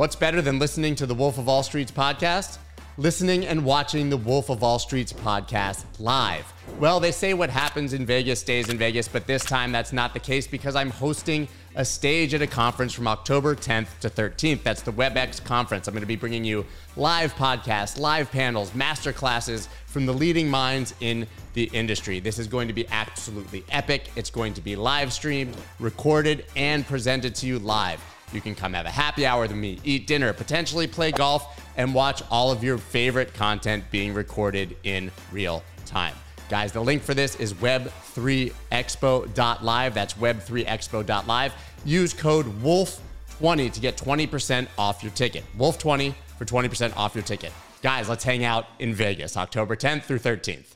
What's better than listening to the Wolf of All Streets podcast? Listening and watching the Wolf of All Streets podcast live. Well, they say what happens in Vegas stays in Vegas, but this time that's not the case because I'm hosting a stage at a conference from October 10th to 13th. That's the WebEx conference. I'm going to be bringing you live podcasts, live panels, master classes from the leading minds in the industry. This is going to be absolutely epic. It's going to be live streamed, recorded, and presented to you live. You can come have a happy hour with me, eat dinner, potentially play golf, and watch all of your favorite content being recorded in real time. Guys, the link for this is web3expo.live. That's web3expo.live. Use code WOLF20 to get 20% off your ticket. WOLF20 for 20% off your ticket. Guys, let's hang out in Vegas, October 10th through 13th.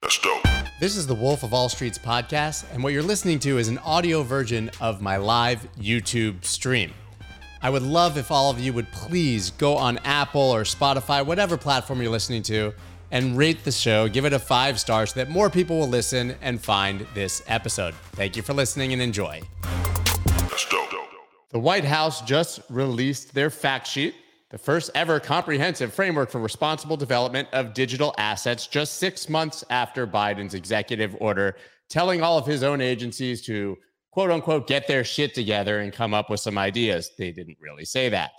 That's dope. This is the Wolf of All Streets podcast, and what you're listening to is an audio version of my live YouTube stream. I would love if all of you would please go on Apple or Spotify, whatever platform you're listening to, and rate the show. Give it a five star so that more people will listen and find this episode. Thank you for listening and enjoy. The White House just released their fact sheet, the first ever comprehensive framework for responsible development of digital assets, just six months after Biden's executive order telling all of his own agencies to quote unquote get their shit together and come up with some ideas. They didn't really say that.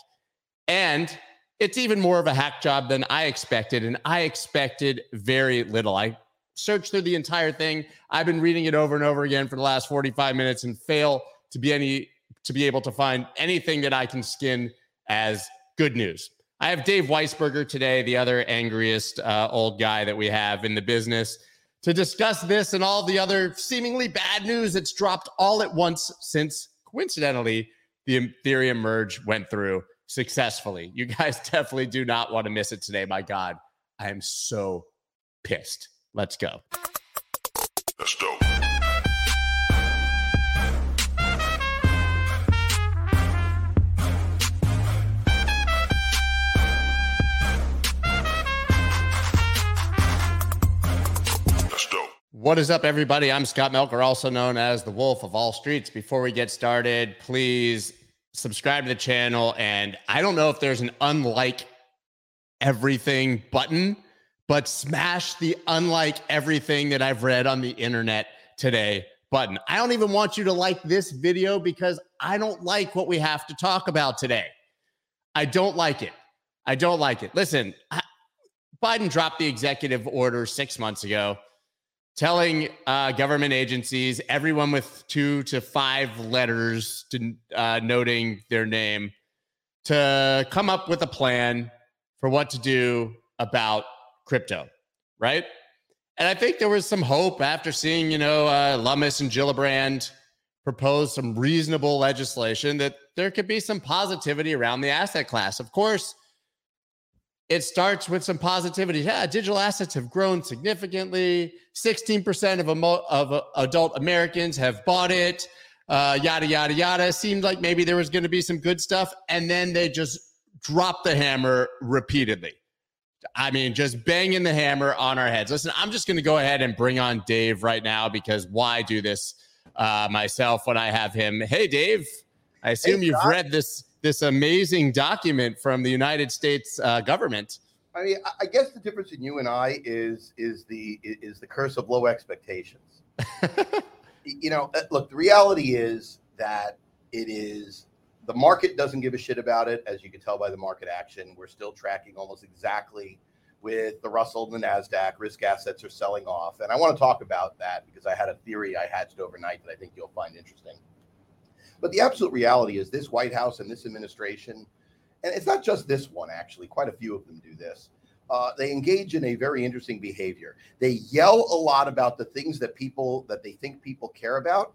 And it's even more of a hack job than I expected. And I expected very little. I searched through the entire thing. I've been reading it over and over again for the last 45 minutes and fail to be any to be able to find anything that I can skin as good news. I have Dave Weisberger today, the other angriest uh, old guy that we have in the business, to discuss this and all the other seemingly bad news that's dropped all at once since coincidentally the Ethereum merge went through successfully. You guys definitely do not want to miss it today. My God, I am so pissed. Let's go. That's dope. What is up, everybody? I'm Scott Melker, also known as the Wolf of All Streets. Before we get started, please subscribe to the channel. And I don't know if there's an unlike everything button, but smash the unlike everything that I've read on the internet today button. I don't even want you to like this video because I don't like what we have to talk about today. I don't like it. I don't like it. Listen, I- Biden dropped the executive order six months ago telling uh, government agencies, everyone with two to five letters to, uh, noting their name, to come up with a plan for what to do about crypto, right? And I think there was some hope after seeing, you know, uh, Lummis and Gillibrand propose some reasonable legislation that there could be some positivity around the asset class. Of course, it starts with some positivity. Yeah, digital assets have grown significantly. 16% of, emo- of uh, adult Americans have bought it. Uh, yada, yada, yada. Seemed like maybe there was going to be some good stuff. And then they just dropped the hammer repeatedly. I mean, just banging the hammer on our heads. Listen, I'm just going to go ahead and bring on Dave right now because why do this uh, myself when I have him? Hey, Dave, I assume you've read this this amazing document from the United States uh, government. I mean, I- guess the difference in you and I is is the is the curse of low expectations. You know, uh, look, the reality is that it is the market doesn't give a shit about it, as you can tell by the market action. We're still tracking almost exactly with the Russell and the Nasdaq. Risk assets are selling off, and I want to talk about that because I had a theory I hatched overnight that I think you'll find interesting. But the absolute reality is this White House and this administration, and it's not just this one, actually, quite a few of them do this. Uh, they engage in a very interesting behavior. They yell a lot about the things that people that they think people care about,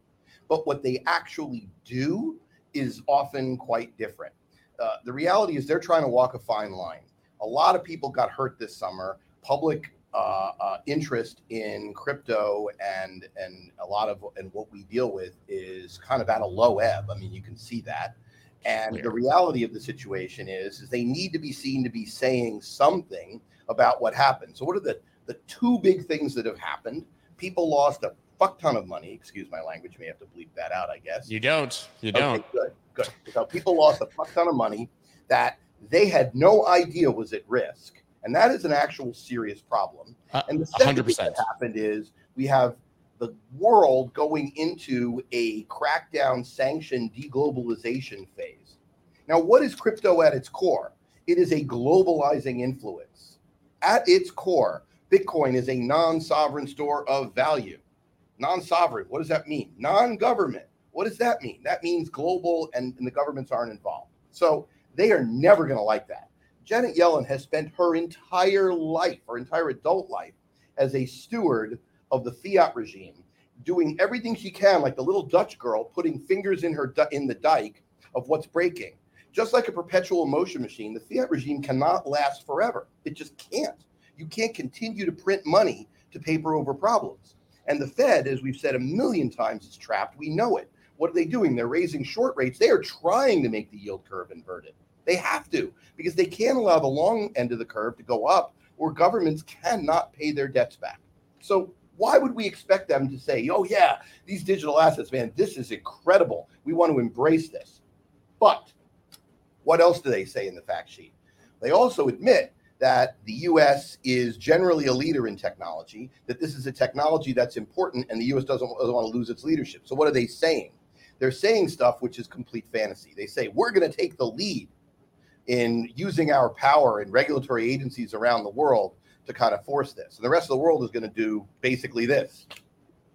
but what they actually do is often quite different. Uh, the reality is they're trying to walk a fine line. A lot of people got hurt this summer. Public uh, uh, interest in crypto and and a lot of and what we deal with is kind of at a low ebb. I mean, you can see that. And Clear. the reality of the situation is, is they need to be seen to be saying something about what happened. So, what are the the two big things that have happened? People lost a fuck ton of money. Excuse my language. May have to bleep that out. I guess. You don't. You Okay, don't. good. Good. So people lost a fuck ton of money that they had no idea was at risk. And that is an actual serious problem. Uh, And the second 100%. that happened is we have the world going into a crackdown sanction deglobalization phase. Now, what is crypto at its core? It is a globalizing influence. At its core, Bitcoin is a non sovereign store of value. Non sovereign, what does that mean? Non government. What does that mean? That means global and, and the governments aren't involved. So they are never going to like that. Janet Yellen has spent her entire life, her entire adult life, as a steward of the fiat regime, doing everything she can, like the little Dutch girl, putting fingers in her in the dike of what's breaking. Just like a perpetual motion machine, the fiat regime cannot last forever. It just can't. You can't continue to print money to paper over problems. And the Fed, as we've said a million times, is trapped. We know it. What are they doing? They're raising short rates. They are trying to make the yield curve inverted. They have to because they can't allow the long end of the curve to go up or governments cannot pay their debts back. So why would we expect them to say, oh, yeah, these digital assets, man, this is incredible. We want to embrace this. But what else do they say in the fact sheet? They also admit that the US is generally a leader in technology, that this is a technology that's important and the US doesn't, doesn't want to lose its leadership. So, what are they saying? They're saying stuff which is complete fantasy. They say, we're going to take the lead in using our power in regulatory agencies around the world to kind of force this. And the rest of the world is going to do basically this.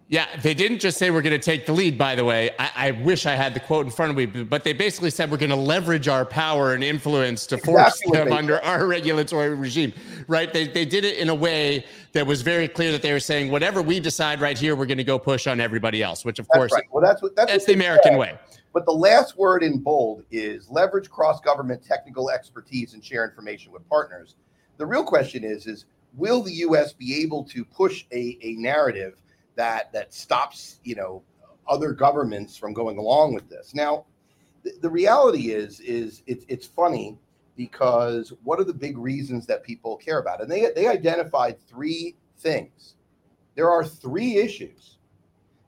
Yeah, they didn't just say we're going to take the lead, by the way. I, I wish I had the quote in front of me, but they basically said we're going to leverage our power and influence to force Exactly them under our regulatory regime, right? They, they did it in a way that was very clear that they were saying, whatever we decide right here, we're going to go push on everybody else, which, of That's course, right. Well, that's what that's, that's what the American said. way. But the last word in bold is leverage cross government technical expertise and share information with partners. The real question is is will the US be able to push a, a narrative that that stops, you know, other governments from going along with this? Now, the, the reality is is it's it's funny because what are the big reasons that people care about? And they they identified three things. There are three issues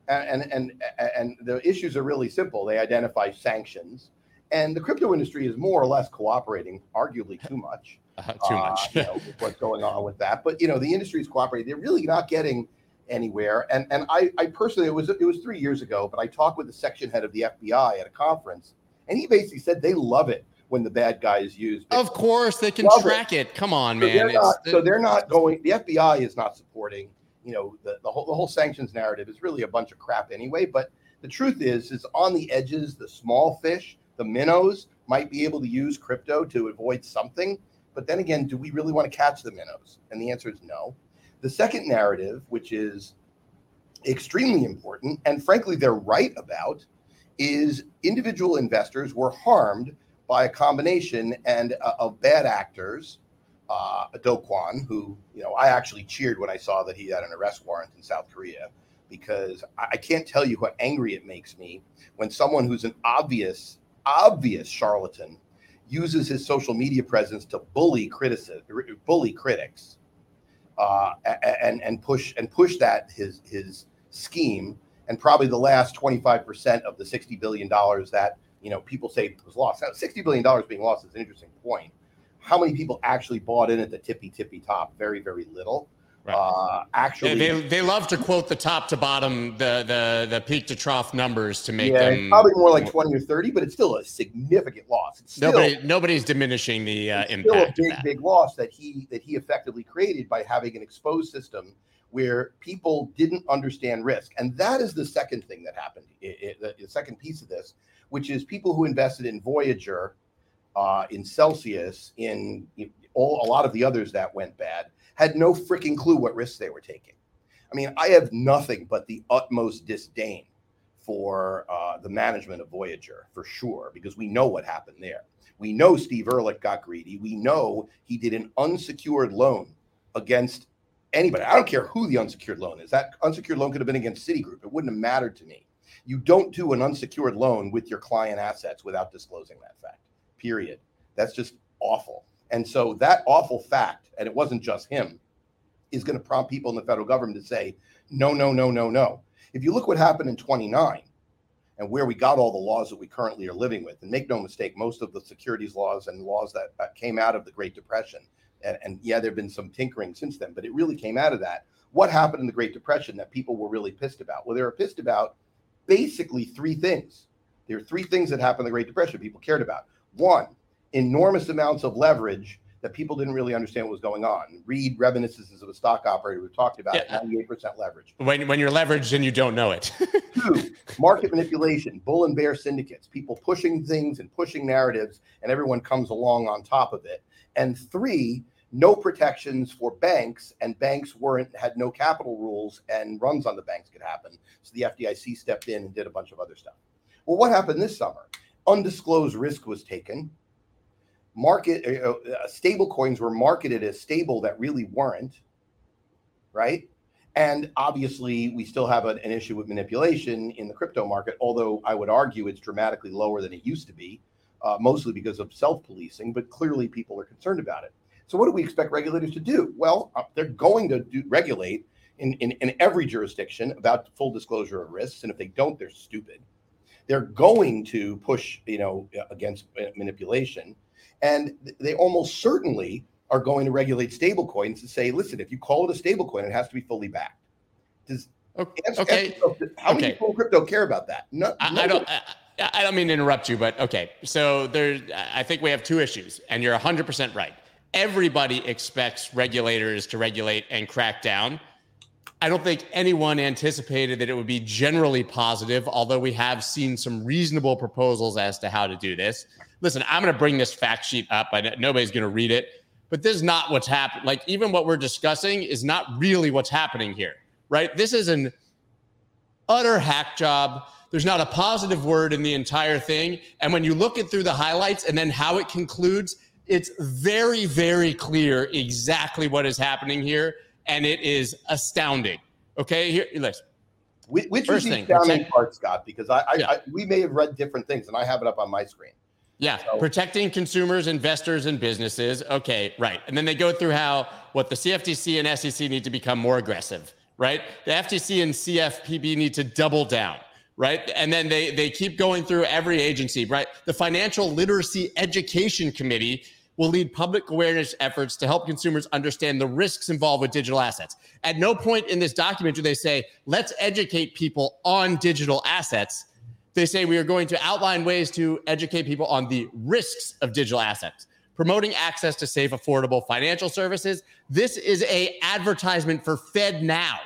and and and the issues are really simple. They identify sanctions, and the crypto industry is more or less cooperating, arguably too much. Uh, too uh, much. you know, with what's going on with that. But you know, the industry is cooperating. They're really not getting anywhere. And and I, I personally, it was it was three years ago, but I talked with the section head of the FBI at a conference, and he basically said they love it when the bad guys use. Bitcoin. of course, they can Love it. track it. Come on, So man. they're, not, so they're not going. The FBI is not supporting. You know, the, the whole the whole sanctions narrative is really a bunch of crap anyway. But the truth is, is on the edges, the small fish, the minnows, might be able to use crypto to avoid something. But then again, do we really want to catch the minnows? And the answer is no. The second narrative, which is extremely important, and frankly, they're right about, is individual investors were harmed by a combination and uh, of bad actors uh, Do Kwon, who you know I actually cheered when I saw that he had an arrest warrant in South Korea, because I, I can't tell you how angry it makes me when someone who's an obvious, obvious charlatan uses his social media presence to bully criticism, bully critics, uh, and and push and push that his his scheme, and probably the last twenty five percent of the sixty billion dollars that you know people say was lost. Now, sixty billion dollars being lost is an interesting point how many people actually bought in at the tippy tippy top? Very, very little. Right. Uh, actually, Yeah, they, they love to quote the top to bottom, the the the peak to trough numbers to make yeah, them probably more like 20 or 30, but it's still a significant loss. It's still, Nobody nobody's diminishing the uh, it's still a big, that. big loss that he that he effectively created by having an exposed system where people didn't understand risk. And that is the second thing that happened. It, it- the, the second piece of this, which is people who invested in Voyager, uh, in Celsius, in all a lot of the others that went bad, had no freaking clue what risks they were taking. I mean, I have nothing but the utmost disdain for uh, the management of Voyager for sure, because we know what happened there. We know Steve Ehrlich got greedy. We know he did an unsecured loan against anybody. I don't care who the unsecured loan is. That unsecured loan could have been against Citigroup. It wouldn't have mattered to me. You don't do an unsecured loan with your client assets without disclosing that fact. Period. That's just awful. And so that awful fact, and it wasn't just him, is going to prompt people in the federal government to say, no, no, no, no, no. If you look what happened in 29, and where we got all the laws that we currently are living with. And make no mistake, most of the securities laws and laws that, that came out of the Great Depression, and, and yeah, there have been some tinkering since then, but it really came out of that. What happened in the Great Depression that people were really pissed about? Well, they were pissed about basically three things. There are three things that happened in the Great Depression people cared about. One, enormous amounts of leverage that people didn't really understand what was going on. Read Reminiscences of a Stock Operator, we talked about Yeah. 98% leverage. When when you're leveraged and you don't know it. Two, market manipulation, bull and bear syndicates, people pushing things and pushing narratives, and everyone comes along on top of it. And three, no protections for banks, and banks weren't had no capital rules, and runs on the banks could happen. So the FDIC stepped in and did a bunch of other stuff. Well, what happened this summer? Undisclosed risk was taken. Market uh, uh, stable coins were marketed as stable that really weren't, right? And obviously, we still have an, an issue with manipulation in the crypto market, although I would argue it's dramatically lower than it used to be, uh, mostly because of self policing, but clearly people are concerned about it. So, what do we expect regulators to do? Well, uh, they're going to do, regulate in, in, in every jurisdiction about full disclosure of risks. And if they don't, they're stupid. They're going to push, you know, against uh, manipulation. And they almost certainly are going to regulate stablecoins to say, listen, if you call it a stablecoin, it has to be fully backed. Does Okay. ask- ask okay. yourself, how many Okay. people in crypto care about that? No, I, I don't. I, I don't mean to interrupt you, but okay. So there, I think we have two issues, and you're 100% right. Everybody expects regulators to regulate and crack down. I don't think anyone anticipated that it would be generally positive, although we have seen some reasonable proposals as to how to do this. Listen, I'm going to bring this fact sheet up. I nobody's going to read it, but this is not what's happening. Like even what we're discussing is not really what's happening here, right? This is an utter hack job. There's not a positive word in the entire thing. And when you look it through the highlights and then how it concludes, it's very, very clear exactly what is happening here. And it is astounding. Okay, here, listen. Which, which First is the astounding protect- part, Scott? Because I, I, Yeah. I, we may have read different things, and I have it up on my screen. Yeah, So- protecting consumers, investors, and businesses. Okay, right. And then they go through how what the CFTC and SEC need to become more aggressive, right? The FTC and CFPB need to double down, right? And then they they keep going through every agency, right? The Financial Literacy Education Committee will lead public awareness efforts to help consumers understand the risks involved with digital assets. At no point in this document do they say, let's educate people on digital assets. They say we are going to outline ways to educate people on the risks of digital assets, promoting access to safe, affordable financial services. This is a advertisement for FedNow.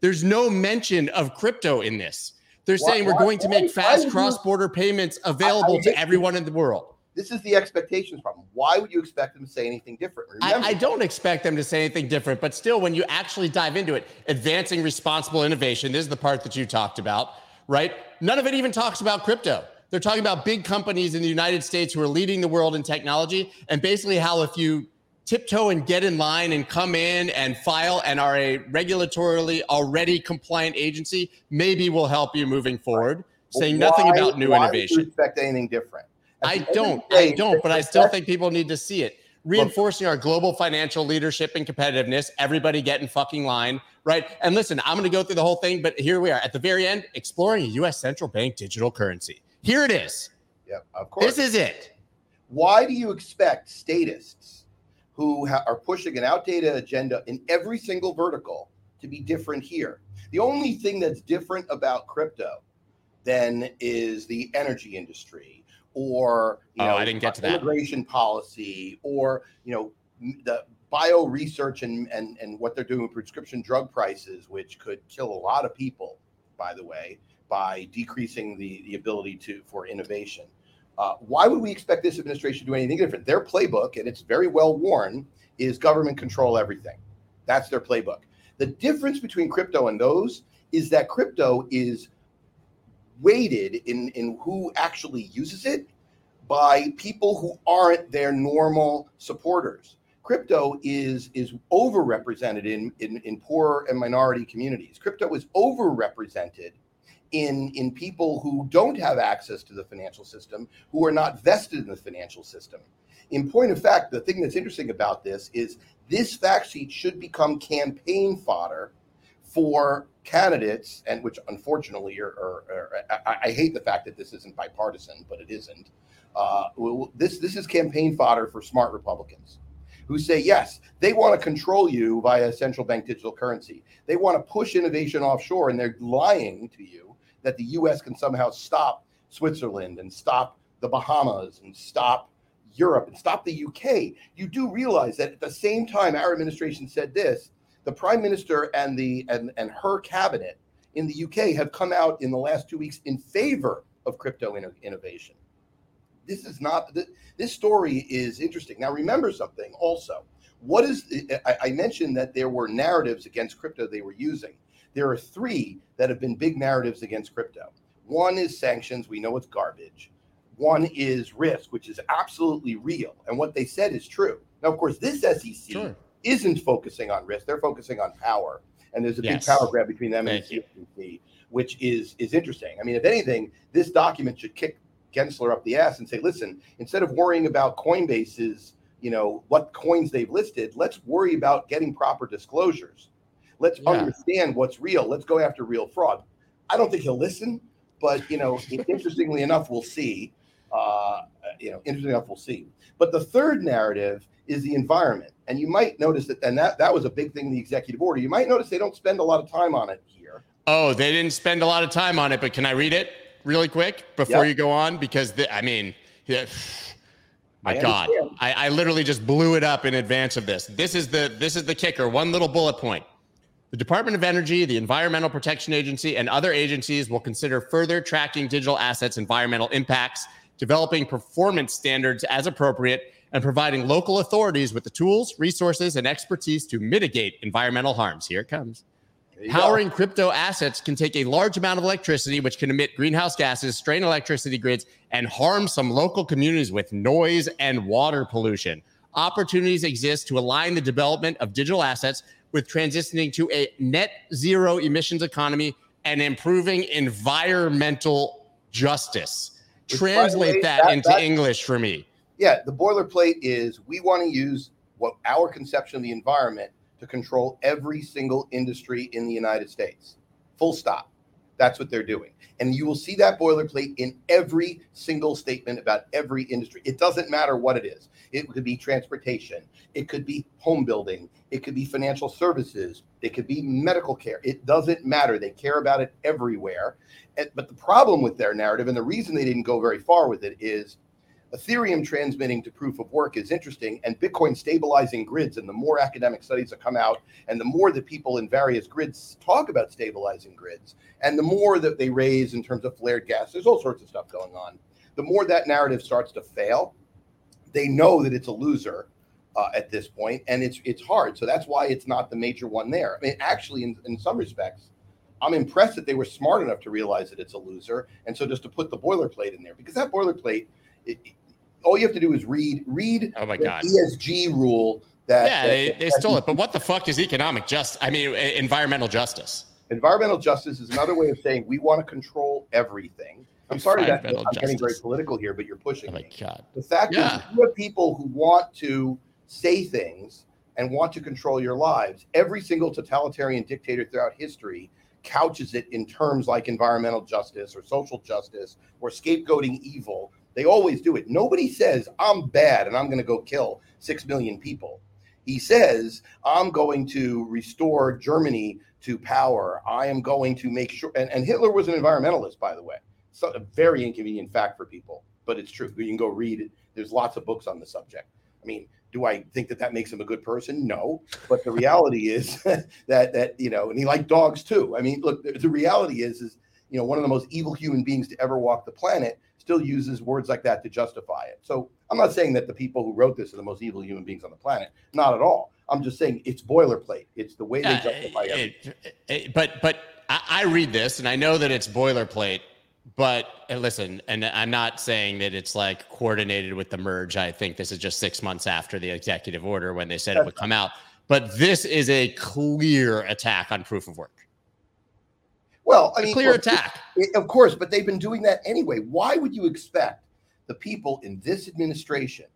There's no mention of crypto in this. They're Why- saying we're why- going to make fast cross-border payments available to everyone in the world. This is the expectations problem. Why would you expect them to say anything different? I, Remember, I don't expect them to say anything different, but still, when you actually dive into it, advancing responsible innovation, this is the part that you talked about, right? None of it even talks about crypto. They're talking about big companies in the United States who are leading the world in technology, and basically how if you tiptoe and get in line and come in and file and are a regulatorily already compliant agency, maybe will help you moving forward. Saying nothing about new why innovation. Would you expect anything different? I the end of don't. I don't. But I still think people need to see it. Reinforcing our global financial leadership and competitiveness. Everybody get in fucking line, right? And listen, I'm going to go through the whole thing, but here we are at the very end, exploring a U.S. central bank digital currency. Here it is. Yeah, of course. This is it. Why do you expect statists who ha- are pushing an outdated agenda in every single vertical to be different here? The only thing that's different about crypto then is the energy industry or you Oh, know I didn't get to that. immigration policy or you know the bio research and, and and what they're doing with prescription drug prices which could kill a lot of people by the way by decreasing the the ability to for innovation uh, why would we expect this administration to do anything different? Their playbook, and it's very well worn, is government control everything. That's their playbook. The difference between crypto and those is that crypto is weighted in, in who actually uses it by people who aren't their normal supporters. Crypto is is overrepresented in, in, in poor and minority communities. Crypto is overrepresented in in people who don't have access to the financial system, who are not vested in the financial system. In point of fact, the thing that's interesting about this is this fact sheet should become campaign fodder for candidates, and which unfortunately are, are, are I, I, hate the fact that this isn't bipartisan, but it isn't. Uh, this this is campaign fodder for smart Republicans who say yes, they want to control you via central bank digital currency. They want to push innovation offshore, and they're lying to you that the U.S. can somehow stop Switzerland and stop the Bahamas and stop Europe and stop the UK. You do realize that at the same time our administration said this, the prime minister and the and, and her cabinet in the UK have come out in the last two weeks in favor of crypto innovation. This is not this story is interesting. Now remember something also. What is I, I mentioned that there were narratives against crypto they were using. There are three that have been big narratives against crypto. One is sanctions. We know it's garbage. One is risk, which is absolutely real. And what they said is true. Now, of course, this SEC sure. Isn't focusing on risk. They're focusing on power. And there's a yes. big power grab between them Thank and the which is is interesting. I mean, if anything, this document should kick Gensler up the ass and say, listen, instead of worrying about Coinbase's, you know, what coins they've listed, let's worry about getting proper disclosures. Let's yeah. understand what's real. Let's go after real fraud. I don't think he'll listen, but you know, interestingly enough, we'll see. Uh, you know, interesting enough, we'll see. But the third narrative is the environment, and you might notice that, and that that was a big thing in the executive order. You might notice they don't spend a lot of time on it here. Oh, they didn't spend a lot of time on it, but can I read it really quick before yep. you go on? Because the, I mean, yeah, my I God, I, I literally just blew it up in advance of this. This is the this is the kicker. One little bullet point. The Department of Energy, the Environmental Protection Agency, and other agencies will consider further tracking digital assets' environmental impacts developing performance standards as appropriate, and providing local authorities with the tools, resources, and expertise to mitigate environmental harms. Here it comes. Powering go. crypto assets can take a large amount of electricity, which can emit greenhouse gases, strain electricity grids, and harm some local communities with noise and water pollution. Opportunities exist to align the development of digital assets with transitioning to a net zero emissions economy and improving environmental justice. Translate that, that, into that, English for me. Yeah, the boilerplate is we want to use what our conception of the environment to control every single industry in the United States. Full stop. That's what they're doing. And you will see that boilerplate in every single statement about every industry. It doesn't matter what it is. It could be transportation, it could be home building, it could be financial services, it could be medical care. It doesn't matter. They care about it everywhere. But the problem with their narrative, and the reason they didn't go very far with it, is Ethereum transmitting to proof of work is interesting, and Bitcoin stabilizing grids. And the more academic studies that come out, and the more that people in various grids talk about stabilizing grids, and the more that they raise in terms of flared gas, there's all sorts of stuff going on. The more that narrative starts to fail, they know that it's a loser uh, at this point, and it's it's hard. So that's why it's not the major one there. I mean, actually, in, in some respects, I'm impressed that they were smart enough to realize that it's a loser, and so just to put the boilerplate in there because that boilerplate, it, all you have to do is read read oh my God. ESG rule. That yeah, that, they, they stole it. But what the fuck is economic justice? I mean, environmental justice. Environmental justice is another way of saying we want to control everything. I'm sorry that I'm justice. getting very political here, but you're pushing oh my me. God. The fact yeah. is, you have people who want to say things and want to control your lives. Every single totalitarian dictator throughout history couches it in terms like environmental justice or social justice or scapegoating evil. They always do it. Nobody says, I'm bad and I'm going to go kill six million people. He says, I'm going to restore Germany to power. I am going to make sure. And, and Hitler was an environmentalist, by the way. So a very inconvenient fact for people, but it's true. You can go read it. There's lots of books on the subject. I mean, do I think that that makes him a good person? No, but the reality is that that you know, and he liked dogs too. I mean, look, the, the reality is is you know one of the most evil human beings to ever walk the planet still uses words like that to justify it. So I'm not saying that the people who wrote this are the most evil human beings on the planet. Not at all. I'm just saying it's boilerplate. It's the way they justify it. it but but I, I read this and I know that it's boilerplate but uh, listen, and I'm not saying that it's like coordinated with the merge. I think this is just six months after the executive order when they said it would come out. But this is a clear attack on proof of work. Well, I mean, clear attack. It, of course, but they've been doing that anyway. Why would you expect the people in this administration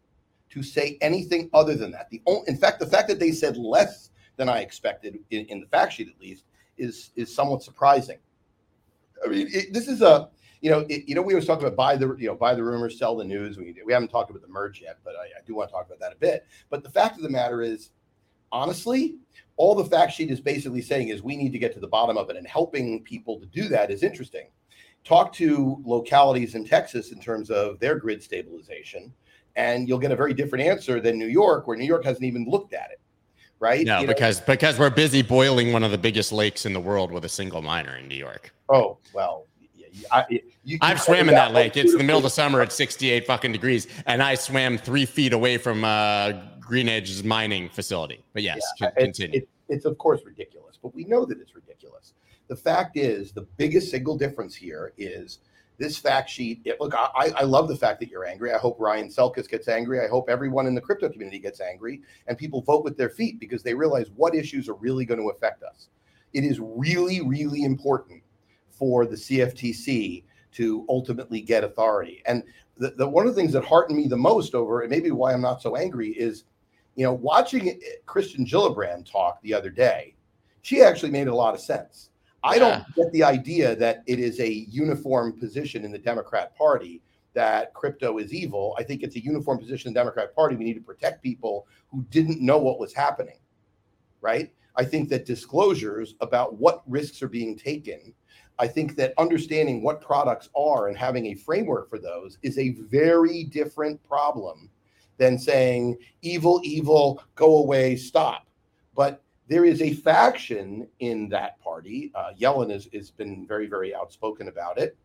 to say anything other than that? The only, in fact, the fact that they said less than I expected in, in the fact sheet, at least, is is somewhat surprising. I mean, it, this is a you know it, you know we always talk about buy the you know buy the rumors, sell the news. We we haven't talked about the merge yet, but I, I do want to talk about that a bit. But the fact of the matter is, honestly, all the fact sheet is basically saying is we need to get to the bottom of it, and helping people to do that is interesting. Talk to localities in Texas in terms of their grid stabilization, and you'll get a very different answer than New York, where New York hasn't even looked at it right? No, You know, because because we're busy boiling one of the biggest lakes in the world with a single miner in New York. oh well, I, I've swam in that lake. It's the middle of the summer at 68 fucking degrees, and I swam three feet away from uh, Greenidge's mining facility. But yes, Yeah, con- it's, continue. it- it's of course ridiculous, but we know that it's ridiculous. The fact is, the biggest single difference here is this fact sheet. It, look, I, I- I love the fact that you're angry. I hope Ryan Selkis gets angry. I hope everyone in the crypto community gets angry and people vote with their feet because they realize what issues are really going to affect us. It is really, really important for the CFTC to ultimately get authority. And the, the one of the things that heartened me the most over, and maybe why I'm not so angry, is you know, watching eh, Kirsten Gillibrand talk the other day, she actually made a lot of sense. I don't get the idea that it is a uniform position in the Democrat Party that crypto is evil. I think it's a uniform position in the Democrat Party. We need to protect people who didn't know what was happening, right? I think that disclosures about what risks are being taken, I think that understanding what products are and having a framework for those is a very different problem than saying evil, evil, go away, stop. But there is a faction in that party. Uh, Yellen has, has been very, very outspoken about it,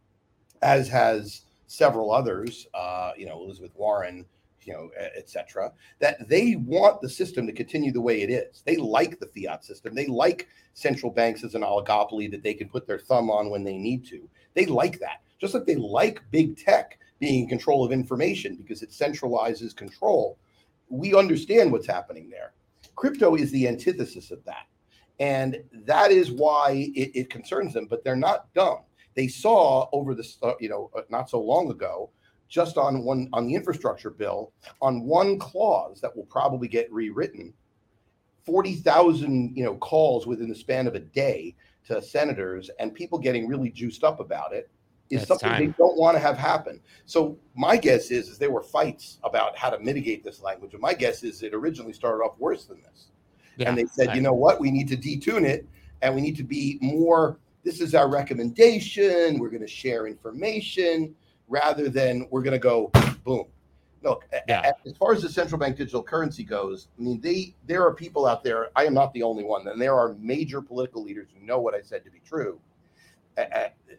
as has several others. Uh, you know, Elizabeth Warren, you know, etc. That they want the system to continue the way it is. They like the fiat system. They like central banks as an oligopoly that they can put their thumb on when they need to. They like that, just like they like big tech being in control of information because it centralizes control. We understand what's happening there. Crypto is the antithesis of that. And that is why it, it concerns them, but they're not dumb. They saw over the, uh, you know, uh, not so long ago, just on one, on the infrastructure bill, on one clause that will probably get rewritten, 40,000, you know, calls within the span of a day to senators and people getting really juiced up about it is That's something time. they don't want to have happen. So my guess is, is there were fights about how to mitigate this language. And my guess is it originally started off worse than this. Yeah, and they said, I- you know what, we need to detune it and we need to be more, this is our recommendation. We're going to share information rather than we're going to go boom. Look, Yeah. as far as the central bank digital currency goes, I mean, they there are people out there. I am not the only one, and there are major political leaders who know what I said to be true.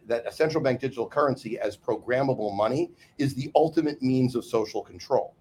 That a central bank digital currency as programmable money is the ultimate means of social control,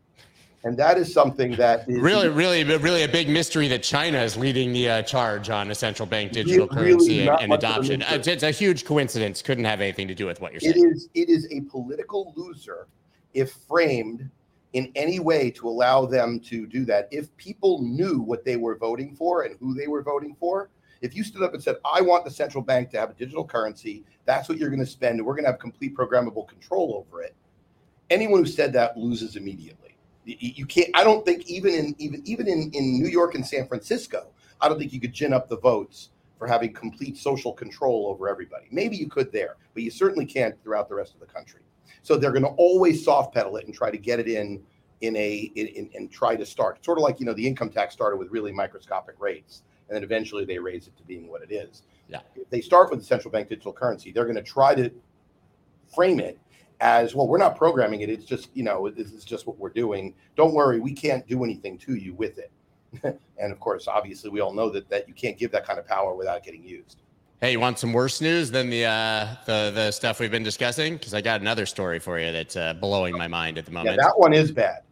and that is something that is Really, really, really a big mystery that China is leading the uh, charge on a central bank digital Really currency and, and much of a adoption. It's, it's a huge coincidence. Couldn't have anything to do with what you're It saying. is it is a political loser if framed in any way to allow them to do that. If people knew what they were voting for and who they were voting for, if you stood up and said, "I want the central bank to have a digital currency, that's what you're going to spend, and we're going to have complete programmable control over it," anyone who said that loses immediately. You, can't. I don't think even in even even in in New York and San Francisco, I don't think you could gin up the votes for having complete social control over everybody. Maybe you could there, but you certainly can't throughout the rest of the country. So they're going to always soft pedal it and try to get it in in a in, in, and try to start sort of like you know the income tax started with really microscopic rates and then eventually they raise it to being what it is. Yeah. If they start with the central bank digital currency, they're going to try to frame it as well. We're not programming it. It's just you know this is just what we're doing. Don't worry, we can't do anything to you with it. and of course, obviously, we all know that that you can't give that kind of power without getting used. Hey, you want some worse news than the uh, the the stuff we've been discussing? Because I got another story for you that's uh, blowing my mind at the Yeah, moment. that one is bad.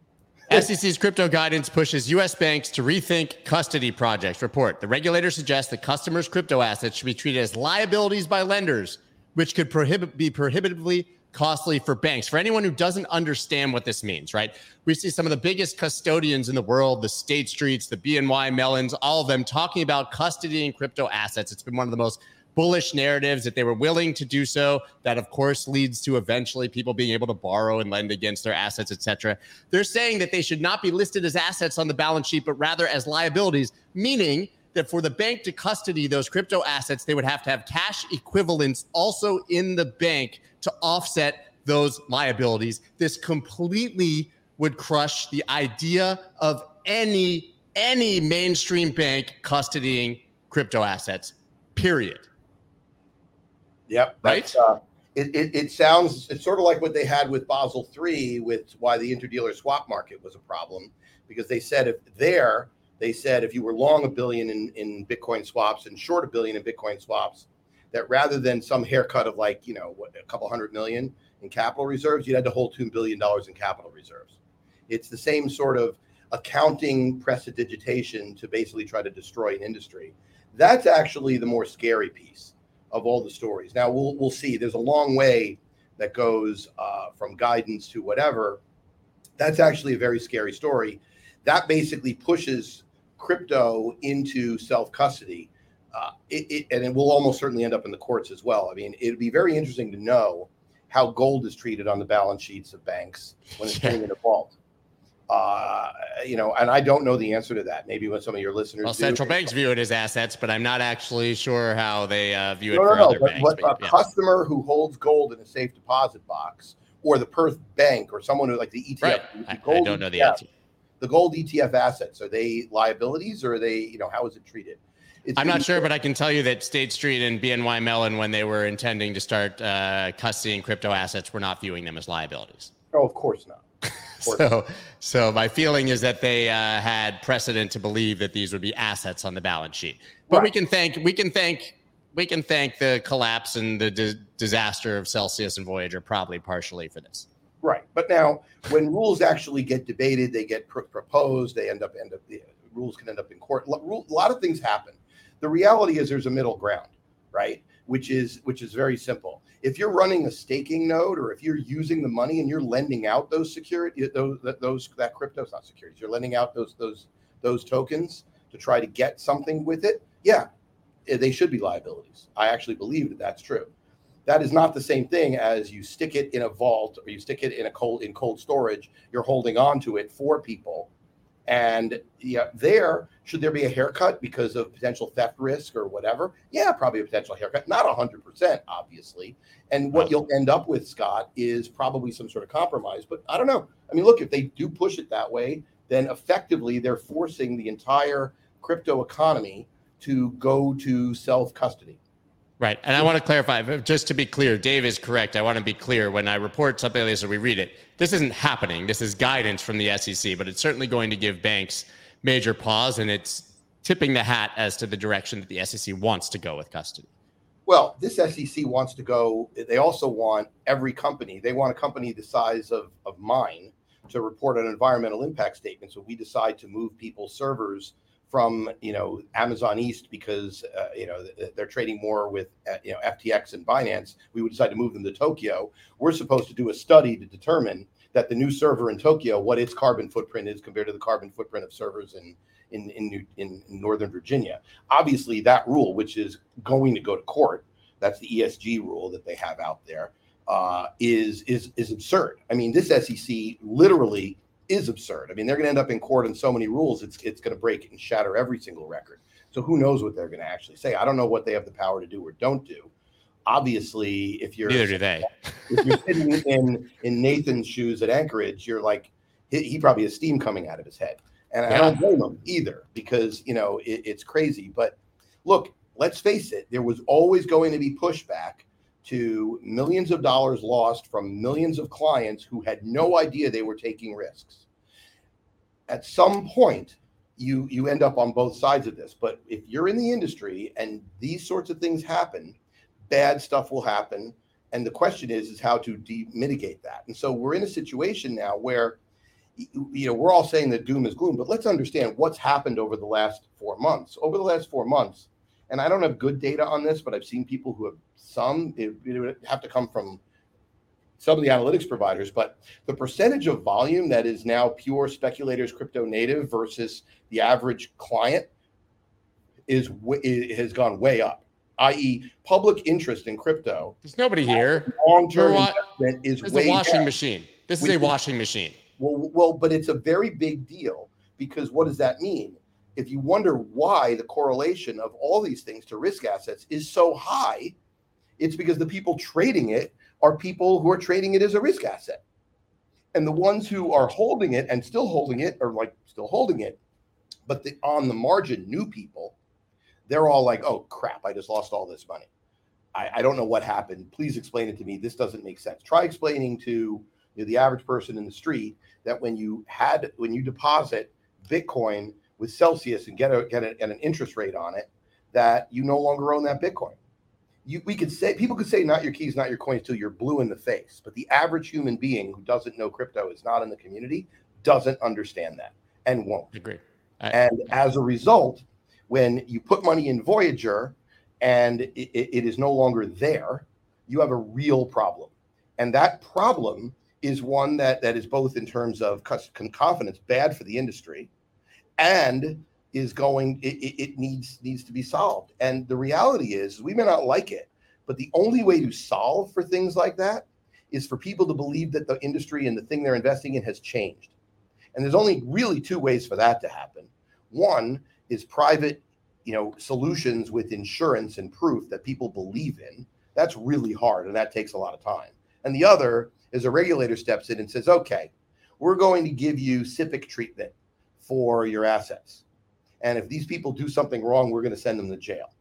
SEC's crypto guidance pushes U.S. banks to rethink custody projects. Report: The regulator suggests that customers' crypto assets should be treated as liabilities by lenders, which could be prohibitively costly for banks. For anyone who doesn't understand what this means, right? We see some of the biggest custodians in the world, the State Streets, the BNY Mellons, all of them talking about custody and crypto assets. It's been one of the most bullish narratives that they were willing to do so. That, of course, leads to eventually people being able to borrow and lend against their assets, etc. They're saying that they should not be listed as assets on the balance sheet, but rather as liabilities, meaning that for the bank to custody those crypto assets, they would have to have cash equivalents also in the bank to offset those liabilities. This completely would crush the idea of any any mainstream bank custodying crypto assets. Period. Yep. Right? Uh, it, it, it sounds it's sort of like what they had with Basel three, with why the interdealer swap market was a problem, because they said if there they said if you were long a billion in, in Bitcoin swaps and short a billion in Bitcoin swaps, that rather than some haircut of like you know what a couple hundred million in capital reserves, you had to hold two billion dollars in capital reserves. It's the same sort of accounting prestidigitation to basically try to destroy an industry. That's actually the more scary piece of all the stories. Now we'll we'll see. There's a long way that goes uh, from guidance to whatever. That's actually a very scary story. That basically pushes crypto into self custody. Uh, it, it, and it will almost certainly end up in the courts as well. I mean, it'd be very interesting to know how gold is treated on the balance sheets of banks when it's sitting in a vault. Uh, you know, and I don't know the answer to that. Maybe when some of your listeners, well, do. central banks view it as assets, but I'm not actually sure how they uh, view it no, no, no. But, banks. but but a yeah. customer who holds gold in a safe deposit box, or the Perth Bank, or someone who like the ETF, right, the I, I don't know the answer. The gold ETF assets are they liabilities, or are they, you know, how is it treated? It's I'm not sure, but I can tell you that State Street and BNY Mellon, when they were intending to start uh, custodying crypto assets, were not viewing them as liabilities. Oh, of course not. So, so my feeling is that they uh, had precedent to believe that these would be assets on the balance sheet. But we can thank we can thank we can thank the collapse and the di- disaster of Celsius and Voyager probably partially for this. Right, but now when rules actually get debated, they get pr- proposed. They end up end up the rules can end up in court. A lot of things happen. The reality is there's a middle ground, right? Which is which is very simple. If you're running a staking node, or if you're using the money and you're lending out those security those that those that crypto's not securities, you're lending out those those those tokens to try to get something with it. Yeah, eh, they should be liabilities. I actually believe that that's true that is not the same thing as you stick it in a vault or you stick it in a cold in cold storage you're holding on to it for people and yeah there should there be a haircut because of potential theft risk or whatever? Yeah probably a potential haircut. Not 100% obviously. And what you'll end up with scott is probably some sort of compromise but i don't know. I mean look if they do push it that way then effectively they're forcing the entire crypto economy to go to self custody Right. And I want to clarify, just to be clear, Dave is correct. I want to be clear when I report something like this or we read it. This isn't happening. This is guidance from the SEC, but it's certainly going to give banks major pause and it's tipping the hat as to the direction that the SEC wants to go with custody. Well, this SEC wants to go. They also want every company. They want a company the size of of mine to report an environmental impact statement. So we decide to move people's servers from you know Amazon East because uh, you know they're trading more with uh, you know FTX and Binance. We would decide to move them to Tokyo. We're supposed to do a study to determine that the new server in Tokyo, what its carbon footprint is compared to the carbon footprint of servers in in in, New, in, in Northern Virginia. Obviously, that rule, which is going to go to court, that's the ESG rule that they have out there, uh, is is is absurd. I mean, this SEC literally is absurd. I mean, they're going to end up in court on so many rules, it's it's going to break and shatter every single record. So who knows what they're going to actually say? I don't know what they have the power to do or don't do. Obviously, if you're Neither do they. if you're sitting in in Nathan's shoes at Anchorage, you're like he, he probably has steam coming out of his head, and I don't blame him either because you know it, it's crazy. But look, let's face it, there was always going to be pushback to millions of dollars lost from millions of clients who had no idea they were taking risks. At some point, you you end up on both sides of this. But if you're in the industry and these sorts of things happen, bad stuff will happen. And the question is is how to de- mitigate that. And so we're in a situation now where you know we're all saying that doom is gloom but let's understand what's happened over the last four months. Over the last four months and i don't have good data on this but i've seen people who have some it, it would have to come from some of the analytics providers but the percentage of volume that is now pure speculators crypto native versus the average client is has gone way up i.e public interest in crypto There's nobody here. long-term We're wa- investment is way a washing down. machine. This is a is- washing machine. Well, well, but it's a very big deal because what does that mean? if you wonder why the correlation of all these things to risk assets is so high, it's because the people trading it are people who are trading it as a risk asset. And the ones who are holding it and still holding it are like still holding it, but the on the margin new people, they're all like, oh crap, I just lost all this money. I, I don't know what happened. Please explain it to me. This doesn't make sense. Try explaining to you know, the average person in the street that when you had when you deposit Bitcoin with Celsius and get a get, a, get an interest rate on it, that you no longer own that Bitcoin. You, we could say people could say not your keys, not your coins till you're blue in the face. But the average human being who doesn't know crypto is not in the community doesn't understand that and won't. Agree. I, and as a result, when you put money in Voyager and it, it is no longer there, you have a real problem. And that problem is one that that is both in terms of confidence bad for the industry and is going it, it, needs needs to be solved. And the reality is we may not like it but the only way to solve for things like that is for people to believe that the industry and the thing they're investing in has changed. And there's only really two ways for that to happen. One is private you know solutions with insurance and proof that people believe in. That's really hard and that takes a lot of time. And the other is a regulator steps in and says okay we're going to give you SIPC treatment for your assets. And if these people do something wrong, we're going to send them to jail.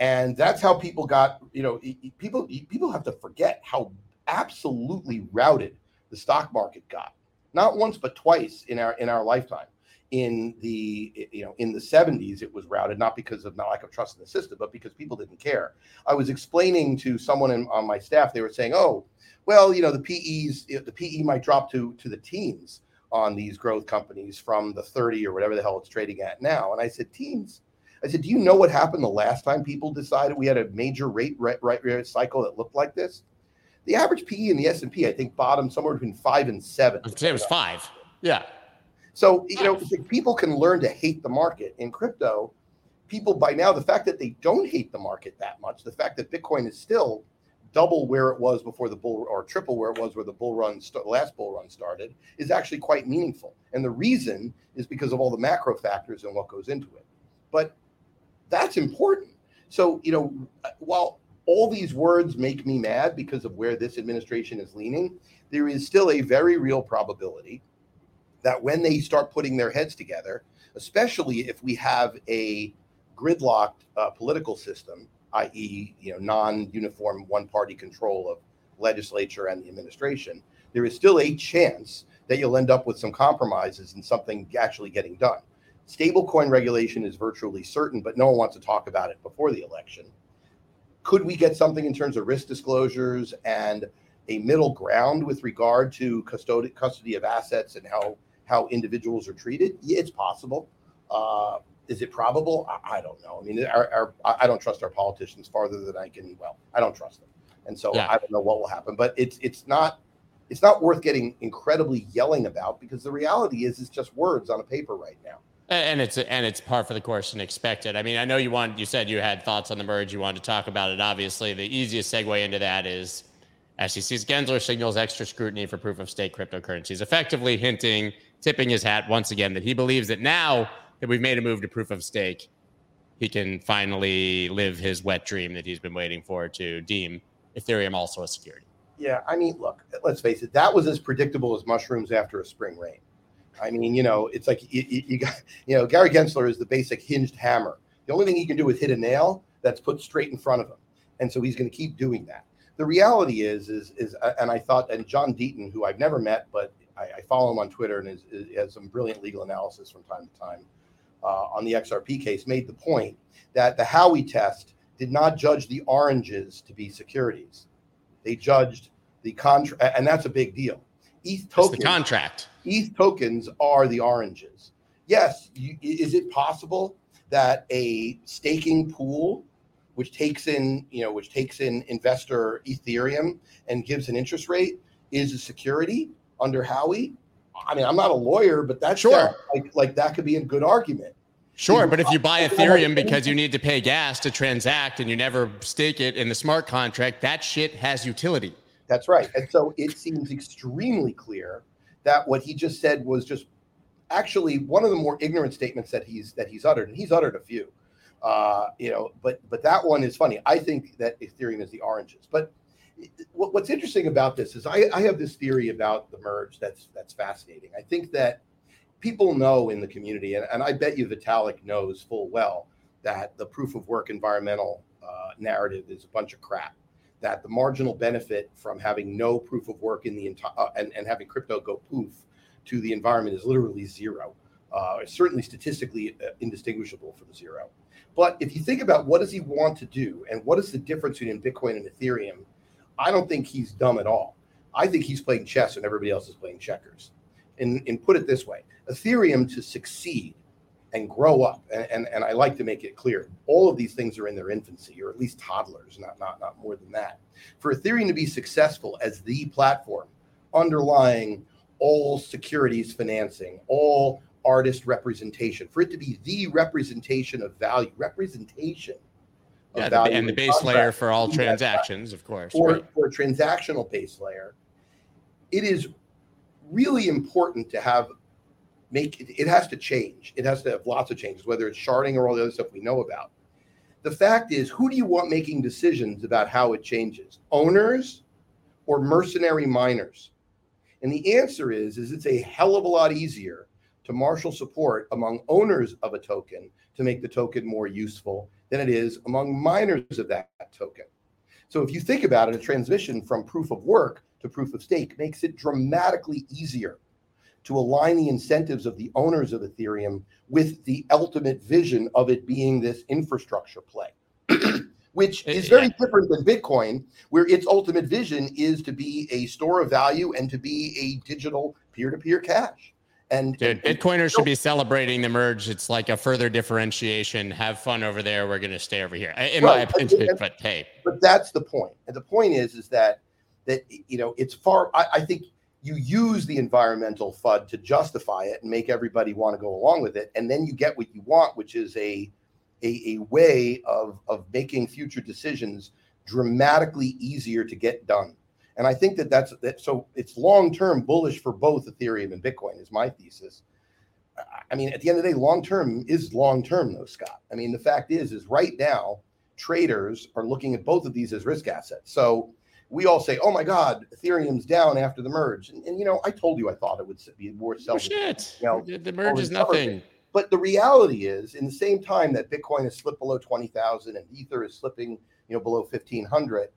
And that's how people got, you know, people people have to forget how absolutely routed the stock market got. Not once but twice in our in our lifetime. In the you know in the 70s it was routed not because of not lack of trust in the system but because people didn't care. I was explaining to someone in, on my staff they were saying, "Oh, well, you know, the PEs the PE might drop to to the teens." On these growth companies from the 30 or whatever the hell it's trading at now. And I said, teens. I said, do you know what happened the last time people decided we had a major rate right, right, right cycle that looked like this? The average PE in the S&P, I think, bottomed somewhere between five and seven. It was five. Yeah. So, you know, people can learn to hate the market in crypto. People by now, the fact that they don't hate the market that much, the fact that Bitcoin is still double where it was before the bull or triple where it was where the bull run st- last bull run started is actually quite meaningful. And the reason is because of all the macro factors and what goes into it. But that's important. So you know while all these words make me mad because of where this administration is leaning there is still a very real probability that when they start putting their heads together especially if we have a gridlocked uh, political system i.e., you know, non-uniform one-party control of legislature and the administration, there is still a chance that you'll end up with some compromises and something actually getting done. Stablecoin regulation is virtually certain, but no one wants to talk about it before the election. Could we get something in terms of risk disclosures and a middle ground with regard to custody, custody of assets and how how individuals are treated? Yeah, it's possible. Uh, is it probable? I, I don't know. I mean, our, our, I don't trust our politicians farther than I can. Well, I don't trust them, and so yeah. I don't know what will happen. But it's it's not it's not worth getting incredibly yelling about because the reality is it's just words on a paper right now. And it's and it's par for the course and expected. I mean, I know you want you said you had thoughts on the merge. You wanted to talk about it. Obviously, the easiest segue into that is SEC's Gensler signals extra scrutiny for proof of stake cryptocurrencies, effectively hinting, tipping his hat once again that he believes that now that we've made a move to proof of stake, he can finally live his wet dream that he's been waiting for to deem Ethereum also a security. Yeah, I mean, look, let's face it, that was as predictable as mushrooms after a spring rain. I mean, you know, it's like you, you, got, you know, Gary Gensler is the basic hinged hammer. The only thing he can do is hit a nail that's put straight in front of him, and so he's going to keep doing that. The reality is, is, is, uh, and I thought, and John Deaton, who I've never met, but I, I follow him on Twitter and is, is, has some brilliant legal analysis from time to time Uh, on the XRP case made the point that the Howey test did not judge the oranges to be securities. They judged the contract, and that's a big deal. ETH tokens, the contract. ETH tokens are the oranges. Yes, you, is it possible that a staking pool, which takes in, you know, which takes in investor Ethereum and gives an interest rate, is a security under Howey? I mean, I'm not a lawyer, but that's sure. like like that could be a good argument. Sure, but if you buy Ethereum because you need to pay gas to transact and you never stake it in the smart contract, that shit has utility. That's right. And so it seems extremely clear that what he just said was just actually one of the more ignorant statements that he's that he's uttered, and he's uttered a few. Uh, you know, but but that one is funny. I think that Ethereum is the oranges. But what's interesting about this is I, I have this theory about the merge that's that's fascinating. I think that people know in the community, and, and I bet you Vitalik knows full well that the proof of work environmental uh, narrative is a bunch of crap. That the marginal benefit from having no proof of work in the entire uh, and, and having crypto go poof to the environment is literally zero. Uh, certainly statistically uh, indistinguishable from zero. But if you think about what does he want to do and what is the difference between Bitcoin and Ethereum, I don't think he's dumb at all. I think he's playing chess and everybody else is playing checkers. And, and put it this way Ethereum to succeed and grow up, and, and, and I like to make it clear, all of these things are in their infancy, or at least toddlers, not, not, not more than that. For Ethereum to be successful as the platform underlying all securities financing, all artist representation, for it to be the representation of value, representation yeah, and the base layer for all transactions, of course. For, right. for a transactional base layer, it is really important to have make it, it has to change. It has to have lots of changes, whether it's sharding or all the other stuff we know about. The fact is, who do you want making decisions about how it changes? Owners or mercenary miners? And the answer is, is it's a hell of a lot easier to marshal support among owners of a token to make the token more useful than it is among miners of that token. So if you think about it, a transition from proof of work to proof of stake makes it dramatically easier to align the incentives of the owners of Ethereum with the ultimate vision of it being this infrastructure play. which eh, is very different than Bitcoin, where its ultimate vision is to be a store of value and to be a digital peer-to-peer cash. And, Dude, and, Bitcoiners should be celebrating the merge. It's like a further differentiation. Have fun over there. We're going to stay over here, in right, my opinion. But, but, hey, but that's the point. And the point is, is that that you know it's far. I, I think you use the environmental FUD to justify it and make everybody want to go along with it, and then you get what you want, which is a a, a way of of making future decisions dramatically easier to get done. And I think that that's that. So it's long term bullish for both Ethereum and Bitcoin, is my thesis. I mean, at the end of the day, long term is long term, though, Scott. I mean, the fact is, is right now traders are looking at both of these as risk assets. So we all say, "Oh my God, Ethereum's down after the merge," and, and you know, I told you I thought it would be more. Oh, shit! You know, the merge is nothing. But the reality is, in the same time that Bitcoin has slipped below twenty thousand and Ether is slipping, you know, below fifteen hundred,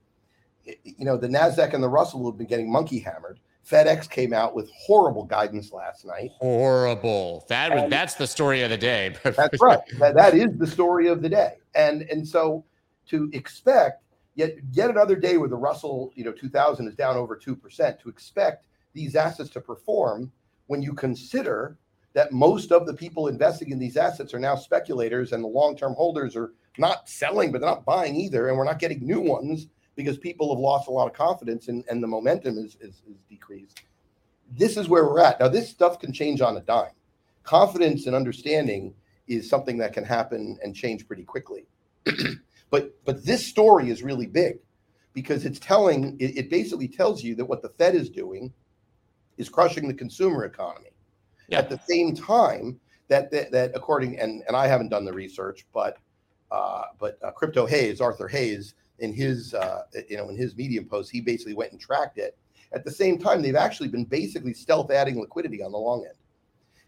you know, the Nasdaq and the Russell have been getting monkey hammered. FedEx came out with horrible guidance last night. Horrible. That was that's the story of the day. that's right. That, that is the story of the day. And and so to expect yet yet another day where the Russell, you know, 2000 is down over 2%, to expect these assets to perform when you consider that most of the people investing in these assets are now speculators and the long-term holders are not selling but they're not buying either and we're not getting new ones because people have lost a lot of confidence and, and the momentum is, is, is decreased. This is where we're at. Now, this stuff can change on a dime. Confidence and understanding is something that can happen and change pretty quickly. but but this story is really big because it's telling it, it, basically tells you that what the Fed is doing is crushing the consumer economy. Yeah. At the same time that, that that according and and I haven't done the research, but uh, but uh, crypto Hayes, Arthur Hayes, in his uh, you know in his medium post he basically went and tracked it. At the same time they've actually been basically stealth adding liquidity on the long end.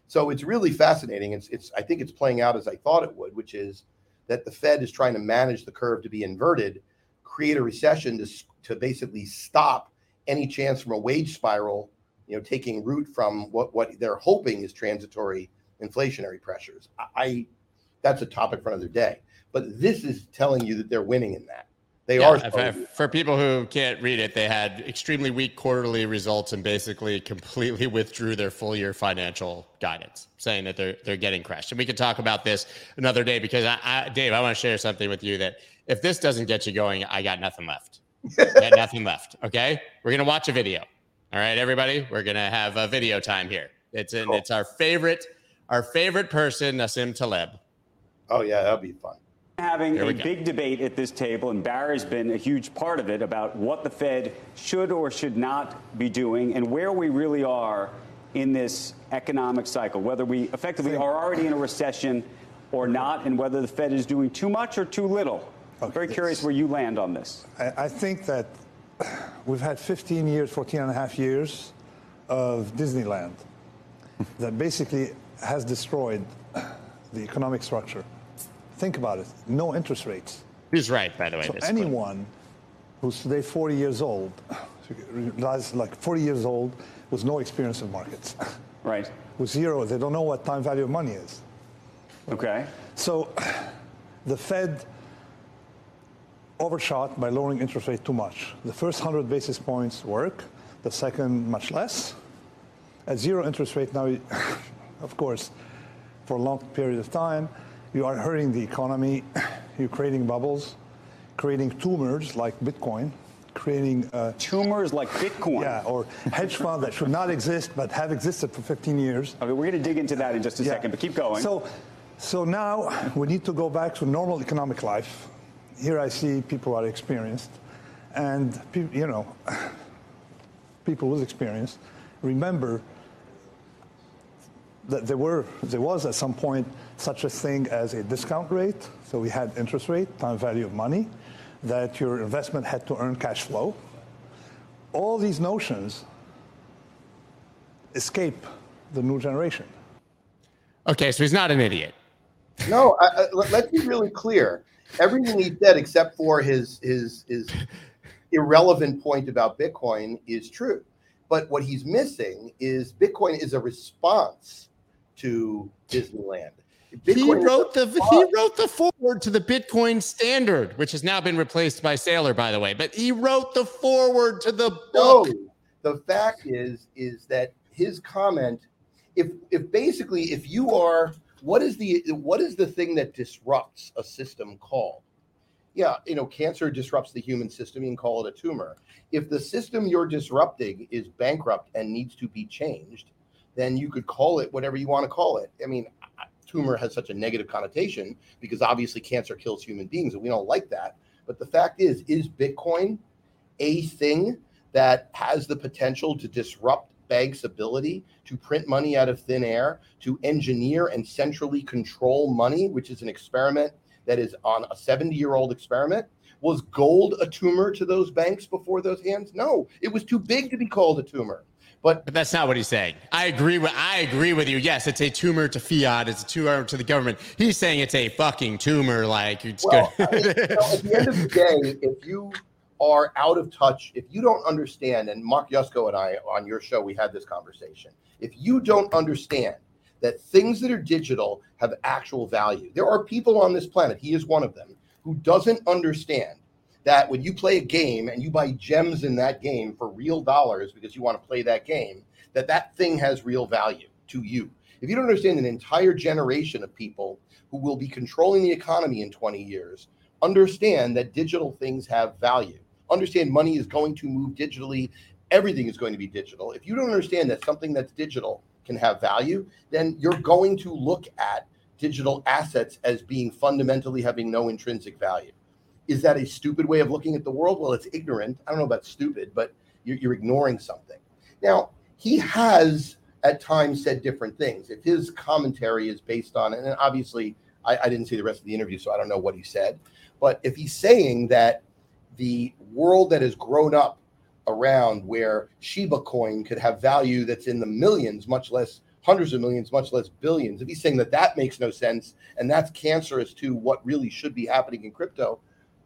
So it's really fascinating. It's it's i think it's playing out as i thought it would which is that the fed is trying to manage the curve to be inverted create a recession to, to basically stop any chance from a wage spiral you know taking root from what what they're hoping is transitory inflationary pressures. I, I that's a topic for another day. But this is telling you that they're winning in that they yeah, are. For people who can't read it, they had extremely weak quarterly results and basically completely withdrew their full year financial guidance, saying that they're they're getting crushed. And we can talk about this another day because I, I, Dave, I want to share something with you that if this doesn't get you going, I got nothing left. got nothing left. Okay, we're gonna watch a video. All right, everybody, we're gonna have a video time here. It's in, cool. it's our favorite our favorite person, Nassim Taleb. Oh yeah, that'll be fun having a big debate at this table, and Barry's been a huge part of it, about what the Fed should or should not be doing and where we really are in this economic cycle, whether we effectively are already in a recession or not, and whether the Fed is doing too much or too little. I'm very curious where you land on this. I, I think that we've had 15 years, 14 and a half years of Disneyland that basically has destroyed the economic structure. Think about it. No interest rates. He's right, by the way. So this anyone who's today 40 years old, like 40 years old, with no experience in markets, Right. with zero, they don't know what time value of money is. Okay. So the Fed overshot by lowering interest rate too much. The first 100 basis points work, the second much less. At zero interest rate now, of course, for a long period of time, you are hurting the economy, you're creating bubbles, creating tumors like Bitcoin, creating uh, Tumors like Bitcoin. yeah, or hedge funds that should not exist but have existed for 15 years. Okay, we're going to dig into that in just a Yeah. second, but keep going. So, so now we need to go back to normal economic life. Here I see people are experienced, and pe- you know, people with experience remember that there were there was at some point such a thing as a discount rate. So we had interest rate, time value of money, that your investment had to earn cash flow. All these notions escape the new generation. Okay, so he's not an idiot. No, I, I, let, let's be really clear. Everything he said, except for his his his irrelevant point about Bitcoin, is true. But what he's missing is Bitcoin is a response to Disneyland. He Bitcoin is wrote the he wrote the foreword to the Bitcoin standard, which has now been replaced by Saylor, by the way. But he wrote the foreword to the No, book. the fact is is that his comment, if if basically if you are what is the what is the thing that disrupts a system called? Yeah, you know, cancer disrupts the human system. You can call it a tumor. If the system you're disrupting is bankrupt and needs to be changed, then you could call it whatever you want to call it. I mean, tumor has such a negative connotation because obviously cancer kills human beings and we don't like that. But the fact is, is Bitcoin a thing that has the potential to disrupt banks' ability to print money out of thin air, to engineer and centrally control money, which is an experiment that is on a 70 year old experiment. Was gold a tumor to those banks before those hands? No, it was too big to be called a tumor. But But that's not what he's saying. I agree with I agree with you. Yes, it's a tumor to fiat. It's a tumor to the government. He's saying it's a fucking tumor. Like it's Well, good. I mean, you know, at the end of the day, if you are out of touch, if you don't understand, and Mark Yusko and I on your show, we had this conversation. If you don't understand that things that are digital have actual value, there are people on this planet, he is one of them, who doesn't understand that when you play a game and you buy gems in that game for real dollars because you want to play that game, that that thing has real value to you. If you don't understand an entire generation of people who will be controlling the economy in 20 years, understand that digital things have value. Understand money is going to move digitally. Everything is going to be digital. If you don't understand that something that's digital can have value, then you're going to look at digital assets as being fundamentally having no intrinsic value. Is that a stupid way of looking at the world? Well, it's ignorant. I don't know about stupid, but you're, you're ignoring something. Now, he has at times said different things. If his commentary is based on, and obviously I, I didn't see the rest of the interview, so I don't know what he said, but if he's saying that the world that has grown up around where Shiba coin could have value that's in the millions, much less hundreds of millions, much less billions, if he's saying that that makes no sense and that's cancerous to what really should be happening in crypto,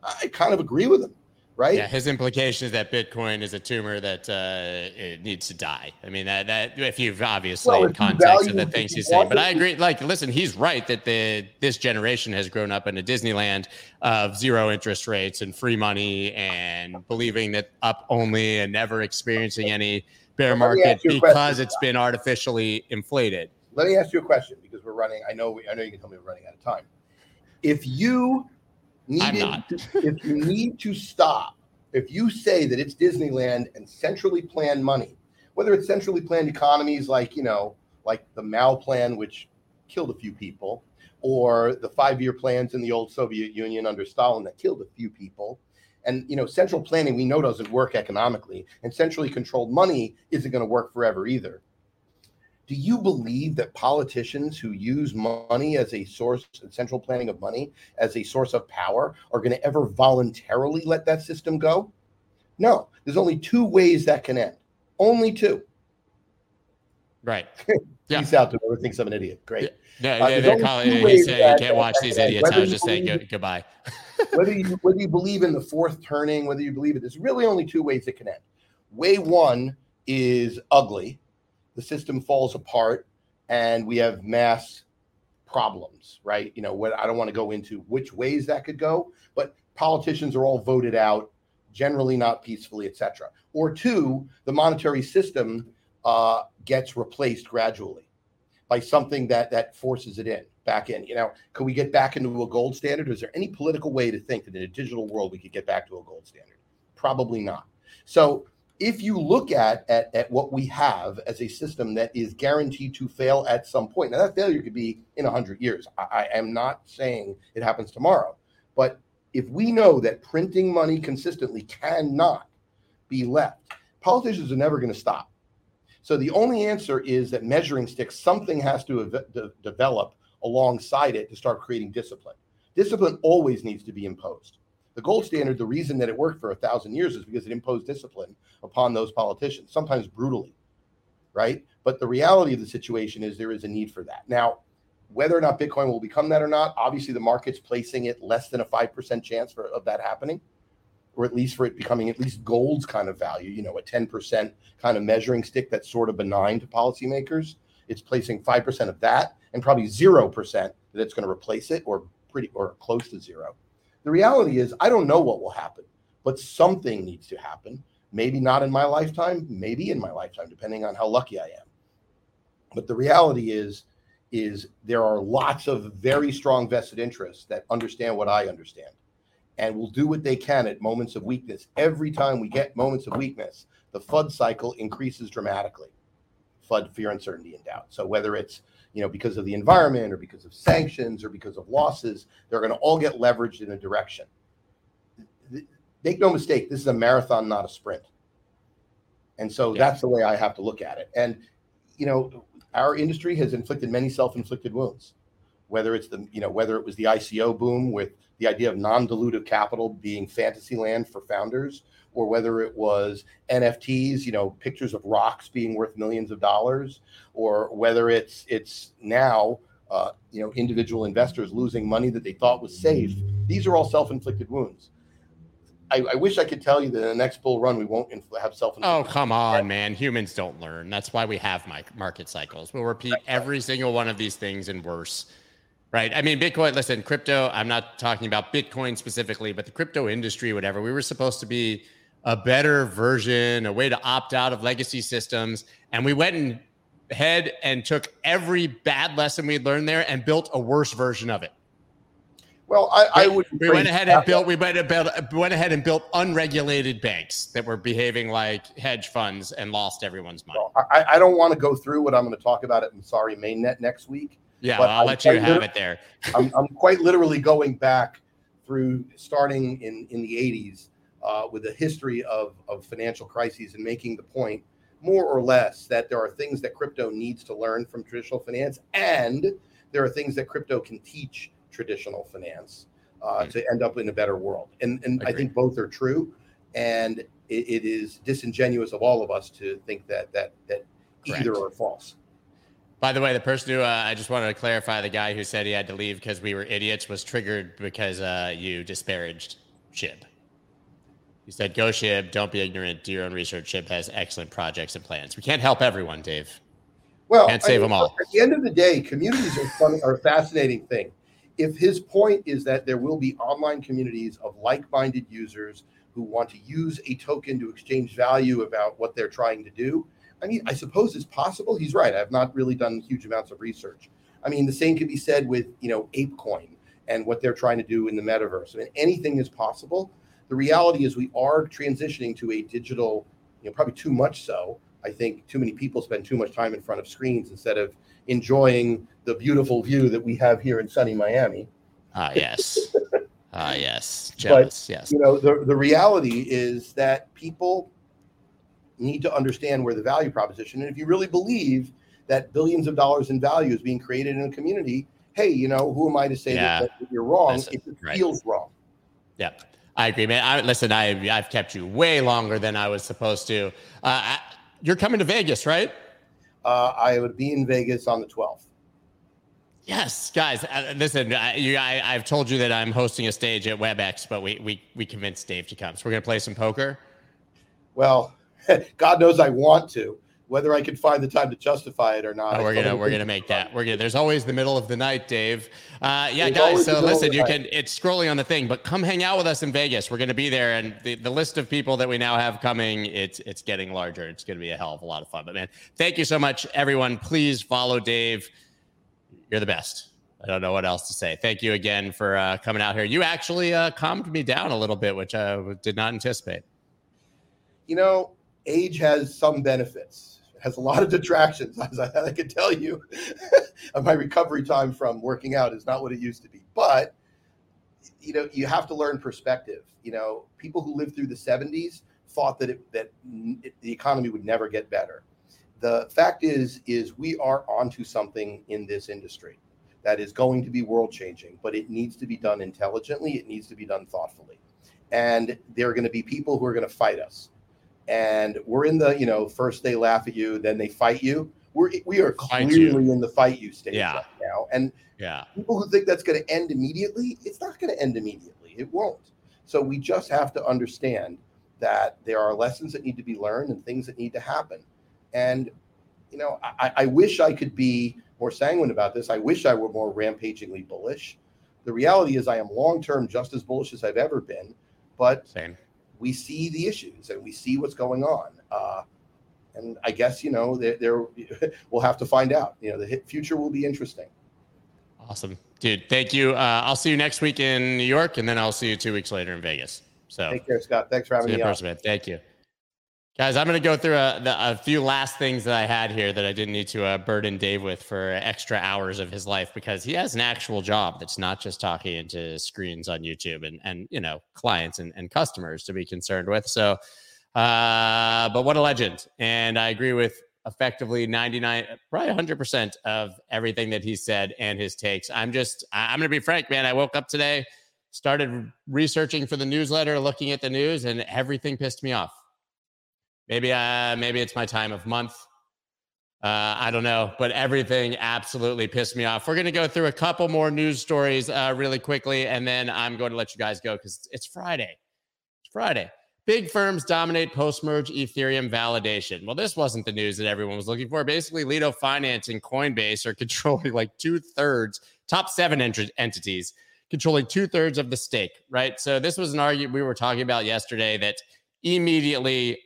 I kind of agree with him, right? Yeah, his implication is that Bitcoin is a tumor that uh, it needs to die. I mean, that that if you've obviously Well, in context of the things he's saying, but I agree. Like, listen, he's right that the this generation has grown up in a Disneyland of zero interest rates and free money and believing that up only and never experiencing any bear Well, let me market ask you a because it's been artificially inflated. Let me ask you a question because we're running. I know. I know you can tell me we're running out of time. If you I'm needed, not. if you need to stop, if you say that it's Disneyland and centrally planned money, whether it's centrally planned economies like you know, like the Mao plan, which killed a few people, or the five-year plans in the old Soviet Union under Stalin that killed a few people. And you know, central planning we know doesn't work economically, and centrally controlled money isn't going to work forever either. Do you believe that politicians who use money as a source, central planning of money as a source of power, are going to ever voluntarily let that system go? No. There's only two ways that can end. Only two. Right. Yeah. Peace out to whoever thinks I'm an idiot. Great. No, Uh, they, there's they only call two it, he ways said that- you can't watch that- these that- idiots. I was just saying goodbye. whether you whether you believe in the fourth turning, whether you believe it, there's really only two ways it can end. Way one is ugly, the system falls apart, and we have mass problems, right? You know, what I don't want to go into which ways that could go, but politicians are all voted out, generally not peacefully, etc. Or two, the monetary system uh, gets replaced gradually by something that that forces it in back in. You know, could we get back into a gold standard? Is there any political way to think that in a digital world we could get back to a gold standard? Probably not. So if you look at, at at what we have as a system that is guaranteed to fail at some point, now that failure could be in hundred years. I, I am not saying it happens tomorrow, but if we know that printing money consistently cannot be left, politicians are never going to stop. So the only answer is that measuring sticks, something has to ev- de- develop alongside it to start creating discipline. Discipline always needs to be imposed. The gold standard, the reason that it worked for a thousand years is because it imposed discipline upon those politicians, sometimes brutally, right? But the reality of the situation is there is a need for that. Now, whether or not Bitcoin will become that or not, obviously the market's placing it less than a 5% chance for, of that happening, or at least for it becoming at least gold's kind of value, you know, a 10% kind of measuring stick that's sort of benign to policymakers. It's placing 5% of that and probably 0% that it's going to replace it or pretty or close to zero. The reality is, I don't know what will happen, but something needs to happen. Maybe not in my lifetime, maybe in my lifetime, depending on how lucky I am. But the reality is, is there are lots of very strong vested interests that understand what I understand and will do what they can at moments of weakness. Every time we get moments of weakness, the FUD cycle increases dramatically. FUD, fear, uncertainty, and doubt. So whether it's you know because of the environment or because of sanctions or because of losses, they're going to all get leveraged in a direction. Make no mistake, this is a marathon, not a sprint. And so Yeah. that's the way I have to look at it. And you know, our industry has inflicted many self-inflicted wounds. Whether it's the you know whether it was the ICO boom with the idea of non-dilutive capital being fantasy land for founders, or whether it was NFTs, you know, pictures of rocks being worth millions of dollars, or whether it's it's now uh, you know individual investors losing money that they thought was safe. These are all self-inflicted wounds. I, I wish I could tell you that in the next bull run we won't inf- have self. Oh, come on, man. Humans don't learn. That's why we have mi- market cycles. We'll repeat every single one of these things and worse. Right. I mean, Bitcoin, listen, crypto, I'm not talking about Bitcoin specifically, but the crypto industry, whatever, we were supposed to be a better version, a way to opt out of legacy systems. And we went and ahead and took every bad lesson we'd learned there and built a worse version of it. Well, I, I would. We went ahead and built. We went, went ahead and built unregulated banks that were behaving like hedge funds and lost everyone's money. I, I don't want to go through what I'm going to talk about it in Sorry Mainnet next week. Yeah, but I'll I- let you have it there. I'm, I'm quite literally going back through starting in, in the 80s uh, with a history of, of financial crises and making the point, more or less, that there are things that crypto needs to learn from traditional finance, and there are things that crypto can teach traditional finance uh, Hmm. to end up in a better world. And, and I think both are true. And it, it is disingenuous of all of us to think that that that either are false. By the way, the person who uh, I just wanted to clarify, the guy who said he had to leave because we were idiots was triggered because uh, you disparaged Shib. You said, "Go Shib, don't be ignorant. Do your own research. Shib has excellent projects and plans. We can't help everyone, Dave. Well, Can't save I them all. At the end of the day, communities are fun, are a fascinating thing. If his point is that there will be online communities of like-minded users who want to use a token to exchange value about what they're trying to do, I mean, I suppose it's possible. He's right. I've not really done huge amounts of research. I mean, the same could be said with you know ApeCoin and what they're trying to do in the metaverse. I mean, anything is possible. The reality is we are transitioning to a digital, you know, probably too much so. I think too many people spend too much time in front of screens instead of enjoying the beautiful view that we have here in sunny Miami. Ah, yes. Ah, yes. Jealous. yes. You know, the, the reality is that people need to understand where the value proposition, and if you really believe that billions of dollars in value is being created in a community, hey, you know, who am I to say Yeah. that, that you're wrong if it right. feels wrong? Yeah, I agree, man. I, listen, I, I've kept you way longer than I was supposed to. Uh, I, you're coming to Vegas, right? Uh, I would be in Vegas on the 12th. Yes, guys. Uh, listen, I, you, I, I've told you that I'm hosting a stage at W3BX, but we we we convinced Dave to come, so we're gonna play some poker. Well, God knows I want to. Whether I can find the time to justify it or not, Oh, we're gonna we're gonna make that. We're gonna. There's always the middle of the night, Dave. Uh, yeah, There's guys. So listen, you can. It's scrolling on the thing, but come hang out with us in Vegas. We're gonna be there, and the, the list of people that we now have coming, it's it's getting larger. It's gonna be a hell of a lot of fun. But man, thank you so much, everyone. Please follow Dave. You're the best. I don't know what else to say. Thank you again for uh, coming out here. You actually uh, calmed me down a little bit, which I did not anticipate. you know, age has some benefits. Has a lot of detractions, as I, I can tell you. my recovery time from working out is not what it used to be. But you know, you have to learn perspective. You know, people who lived through the '70s thought that it, that it- the economy would never get better. The fact is, is we are onto something in this industry that is going to be world changing, but it needs to be done intelligently. It needs to be done thoughtfully, and there are going to be people who are going to fight us and we're in the you know first they laugh at you then they fight you. We're we are clearly in the fight you stage Yeah. right now. And Yeah. people who think that's going to end immediately it's not going to end immediately. It won't. So we just have to understand that there are lessons that need to be learned and things that need to happen. And you know i, I wish i could be more sanguine about this. I wish i were more rampagingly bullish. The reality is i am long term just as bullish as i've ever been but Same. We see the issues and we see what's going on. Uh, and I guess you know there, there we'll have to find out. You know, the future will be interesting. Awesome, dude. Thank you. Uh, I'll see you next week in New York, and then I'll see you two weeks later in Vegas. So Take care, Scott. Thanks for having see you me person, man. Thank you, guys. I'm going to go through a, the, a few last things that I had here that I didn't need to uh, burden Dave with for extra hours of his life because he has an actual job that's not just talking into screens on YouTube and and you know clients and, and customers to be concerned with. So, uh, but what a legend! And I agree with effectively 99 probably 100% of everything that he said and his takes i'm just i'm gonna be frank man i woke up today started researching for the newsletter looking at the news and everything pissed me off maybe uh maybe it's my time of month uh, I don't know, but everything absolutely pissed me off. We're going to go through a couple more news stories uh, really quickly, and then I'm going to let you guys go because it's Friday. It's Friday. Big firms dominate post merge Ethereum validation. Well, this wasn't the news that everyone was looking for. Basically, Lido Finance and Coinbase are controlling like two thirds, top seven ent- entities, controlling two thirds of the stake, right? So, this was an argument we were talking about yesterday that immediately,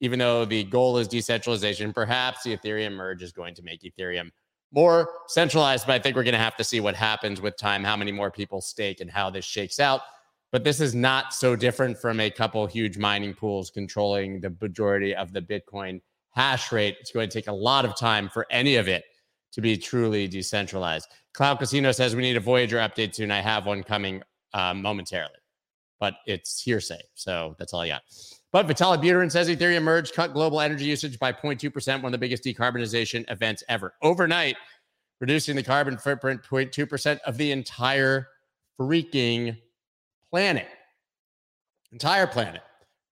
even though the goal is decentralization, perhaps the Ethereum merge is going to make Ethereum more centralized. But I think we're going to have to see what happens with time, how many more people stake, and how this shakes out. But this is not so different from a couple huge mining pools controlling the majority of the Bitcoin hash rate. It's going to take a lot of time for any of it to be truly decentralized. Cloud Casino says we need a Voyager update soon. I have one coming uh, momentarily, but it's hearsay. So that's all I got. But Vitalik Buterin says Ethereum merge cut global energy usage by 0.2%, one of the biggest decarbonization events ever. Overnight, reducing the carbon footprint 0.2% of the entire freaking planet. Entire planet,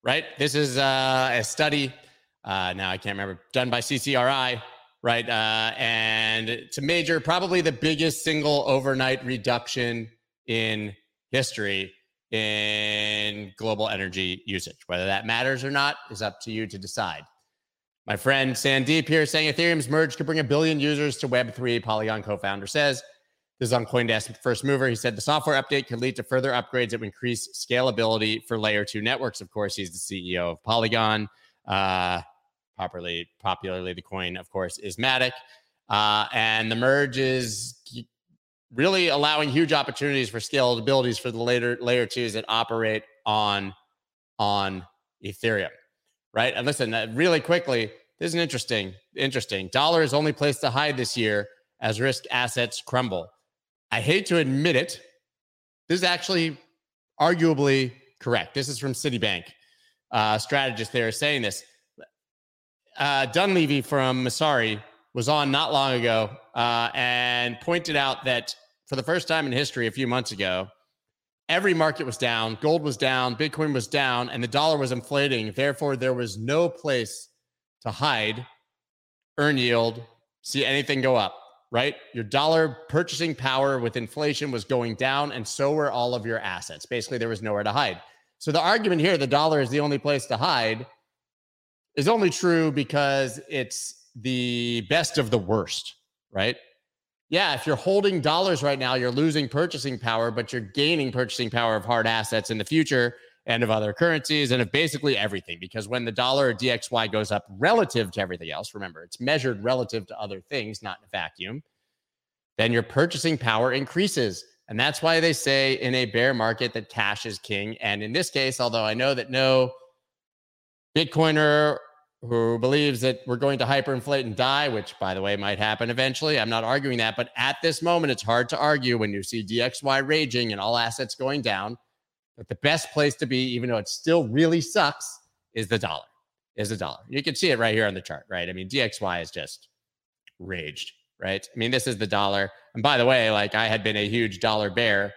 right? This is uh, a study. Uh, now I can't remember, done by CCRI, right? Uh, and to major, probably the biggest single overnight reduction in history in global energy usage. Whether that matters or not is up to you to decide. My friend Sandeep here saying Ethereum's merge could bring a billion users to Web3. Polygon co founder says this is on Coindesk First Mover. He said the software update could lead to further upgrades that would increase scalability for layer two networks. Of course, he's the CEO of Polygon. Uh, popularly, popularly, the coin, of course, is Matic. Uh, and the merge is really allowing huge opportunities for scaled abilities for the later layer twos that operate on on Ethereum, right? And listen, uh, really quickly, this is an interesting, interesting. Dollar is only place to hide this year as risk assets crumble. I hate to admit it. This is actually arguably correct. This is from Citibank. Uh, strategist there saying this. Uh, Dunleavy from Messari was on not long ago uh, and pointed out that for the first time in history, a few months ago, every market was down, gold was down, Bitcoin was down, and the dollar was inflating. Therefore, there was no place to hide, earn yield, see anything go up, right? Your dollar purchasing power with inflation was going down, and so were all of your assets. Basically, there was nowhere to hide. So the argument here, the dollar is the only place to hide, is only true because it's the best of the worst, right? Yeah, if you're holding dollars right now, you're losing purchasing power, but you're gaining purchasing power of hard assets in the future and of other currencies and of basically everything. Because when the dollar or DXY goes up relative to everything else, remember, it's measured relative to other things, not in a vacuum, then your purchasing power increases. And that's why they say in a bear market that cash is king. And in this case, although I know that no Bitcoiner who believes that we're going to hyperinflate and die, which by the way might happen eventually. I'm not arguing that, but at this moment, it's hard to argue when you see DXY raging and all assets going down that the best place to be, even though it still really sucks, is the dollar. Is the dollar. You can see it right here on the chart, right? I mean, DXY is just raged, right? I mean, this is the dollar. And by the way, like I had been a huge dollar bear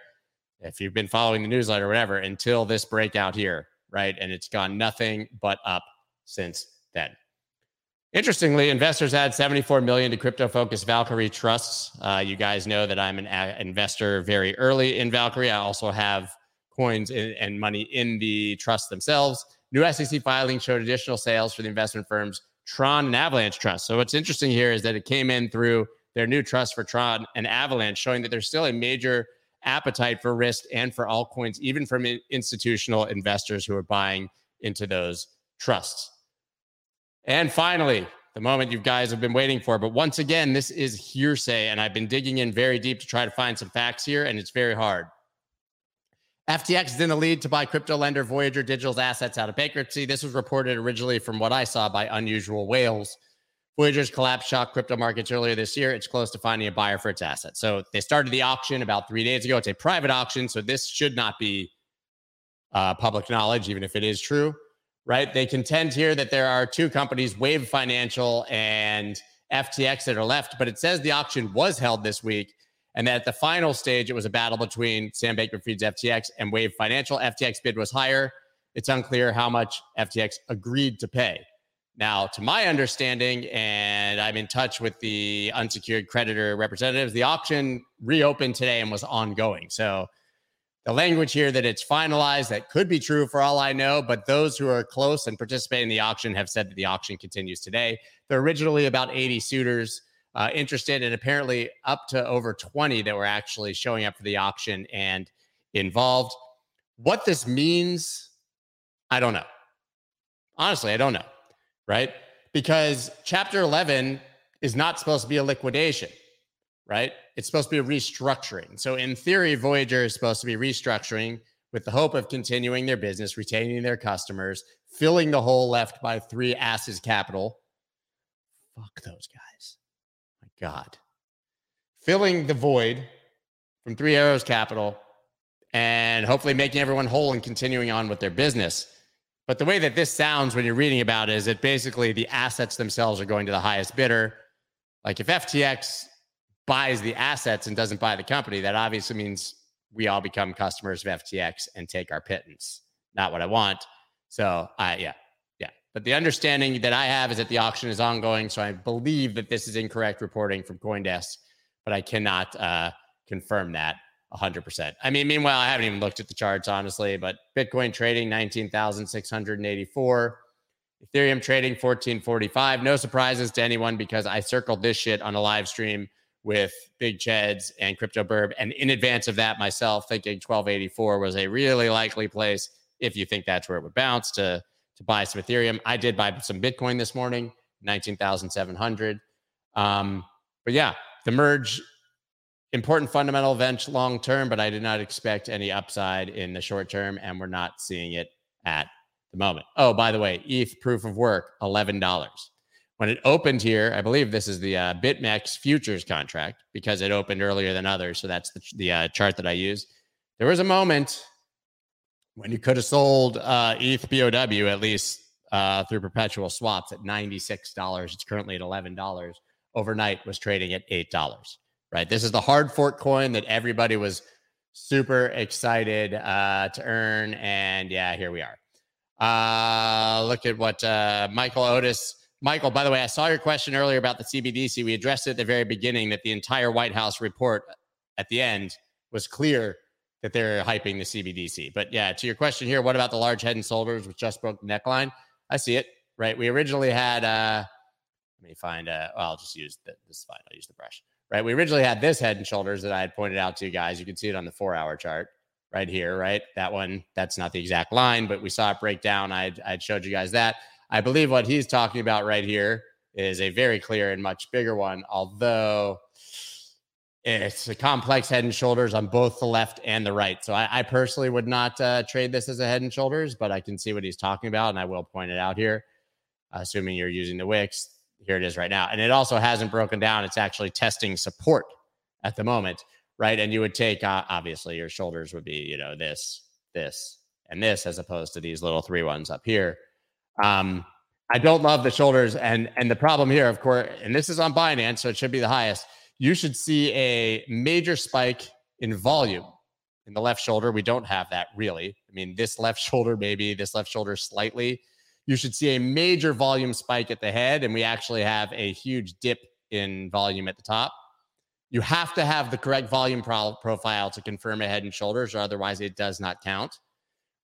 if you've been following the newsletter or whatever until this breakout here, right? And it's gone nothing but up since then. Interestingly, investors add 74 million to crypto-focused Valkyrie trusts. Uh, you guys know that I'm an a- investor very early in Valkyrie. I also have coins in, and money in the trust themselves. New SEC filings showed additional sales for the investment firms Tron and Avalanche Trust. So what's interesting here is that it came in through their new trust for Tron and Avalanche, showing that there's still a major appetite for risk and for altcoins, even from institutional investors who are buying into those trusts. And finally, the moment you guys have been waiting for. But once again, this is hearsay, and I've been digging in very deep to try to find some facts here, and it's very hard. FTX is in the lead to buy crypto lender Voyager Digital's assets out of bankruptcy. This was reported originally from what I saw by Unusual Whales. Voyager's collapse shocked crypto markets earlier this year. It's close to finding a buyer for its assets. So they started the auction about three days ago. It's a private auction, so this should not be uh, public knowledge, even if it is true right? They contend here that there are two companies, Wave Financial and FTX, that are left, but it says the auction was held this week and that at the final stage, it was a battle between Sam Bankman-Fried's FTX and Wave Financial. FTX bid was higher. It's unclear how much FTX agreed to pay. Now, to my understanding, and I'm in touch with the unsecured creditor representatives, the auction reopened today and was ongoing. So the language here that it's finalized that could be true for all I know, but those who are close and participate in the auction have said that the auction continues today. There are originally about 80 suitors uh, interested, and apparently up to over 20 that were actually showing up for the auction and involved. What this means, I don't know. Honestly, I don't know, right? Because Chapter 11 is not supposed to be a liquidation right? It's supposed to be a restructuring. So, in theory, Voyager is supposed to be restructuring with the hope of continuing their business, retaining their customers, filling the hole left by three asses capital. Fuck those guys. My God. Filling the void from Three Arrows Capital and hopefully making everyone whole and continuing on with their business. But the way that this sounds when you're reading about it is that basically the assets themselves are going to the highest bidder. Like if FTX buys the assets and doesn't buy the company, that obviously means we all become customers of FTX and take our pittance. Not what I want. So, uh, yeah, yeah. But the understanding that I have is that the auction is ongoing. So I believe that this is incorrect reporting from CoinDesk, but I cannot uh, confirm that 100%. I mean, meanwhile, I haven't even looked at the charts, honestly, but Bitcoin trading 19,684. Ethereum trading 1445. No surprises to anyone because I circled this shit on a live stream with Big Cheds and Crypto Burb. And in advance of that, myself thinking 1284 was a really likely place if you think that's where it would bounce to to buy some Ethereum. I did buy some Bitcoin this morning, 19,700. Um, but yeah, the merge, important fundamental event long term, but I did not expect any upside in the short term, and we're not seeing it at the moment. Oh, by the way, ETH proof of work, $11 when it opened here, I believe this is the uh, BitMEX futures contract because it opened earlier than others. So that's the, the uh, chart that I use. There was a moment when you could have sold uh, ETH POW at least uh, through perpetual swaps at $96. It's currently at $11. overnight was trading at $8, right? This is the hard fork coin that everybody was super excited uh, to earn. And yeah, here we are. Uh, look at what uh, Michael Otis. Michael, by the way, I saw your question earlier about the CBDC. We addressed it at the very beginning that the entire White House report at the end was clear that they're hyping the CBDC. But yeah, to your question here, what about the large head and shoulders with just broke neckline? I see it, right? We originally had, uh, let me find, uh, I'll just use the, this is fine. I'll use the brush, right? We originally had this head and shoulders that I had pointed out to you guys. You can see it on the four hour chart right here, right? That one, that's not the exact line, but we saw it break down. I'd, I'd showed you guys that. I believe what he's talking about right here is a very clear and much bigger one, although it's a complex head and shoulders on both the left and the right. So I, I personally would not uh, trade this as a head and shoulders, but I can see what he's talking about, and I will point it out here, assuming you're using the wicks. Here it is right now, and it also hasn't broken down. It's actually testing support at the moment, right? And you would take uh, obviously your shoulders would be you know this, this, and this, as opposed to these little three ones up here. Um, I don't love the shoulders, and and the problem here, of course, and this is on Binance, so it should be the highest you should see a major spike in volume in the left shoulder. We don't have that really. I mean, this left shoulder, maybe this left shoulder slightly. You should see a major volume spike at the head, and we actually have a huge dip in volume at the top. You have to have the correct volume pro- profile to confirm a head and shoulders, or otherwise it does not count.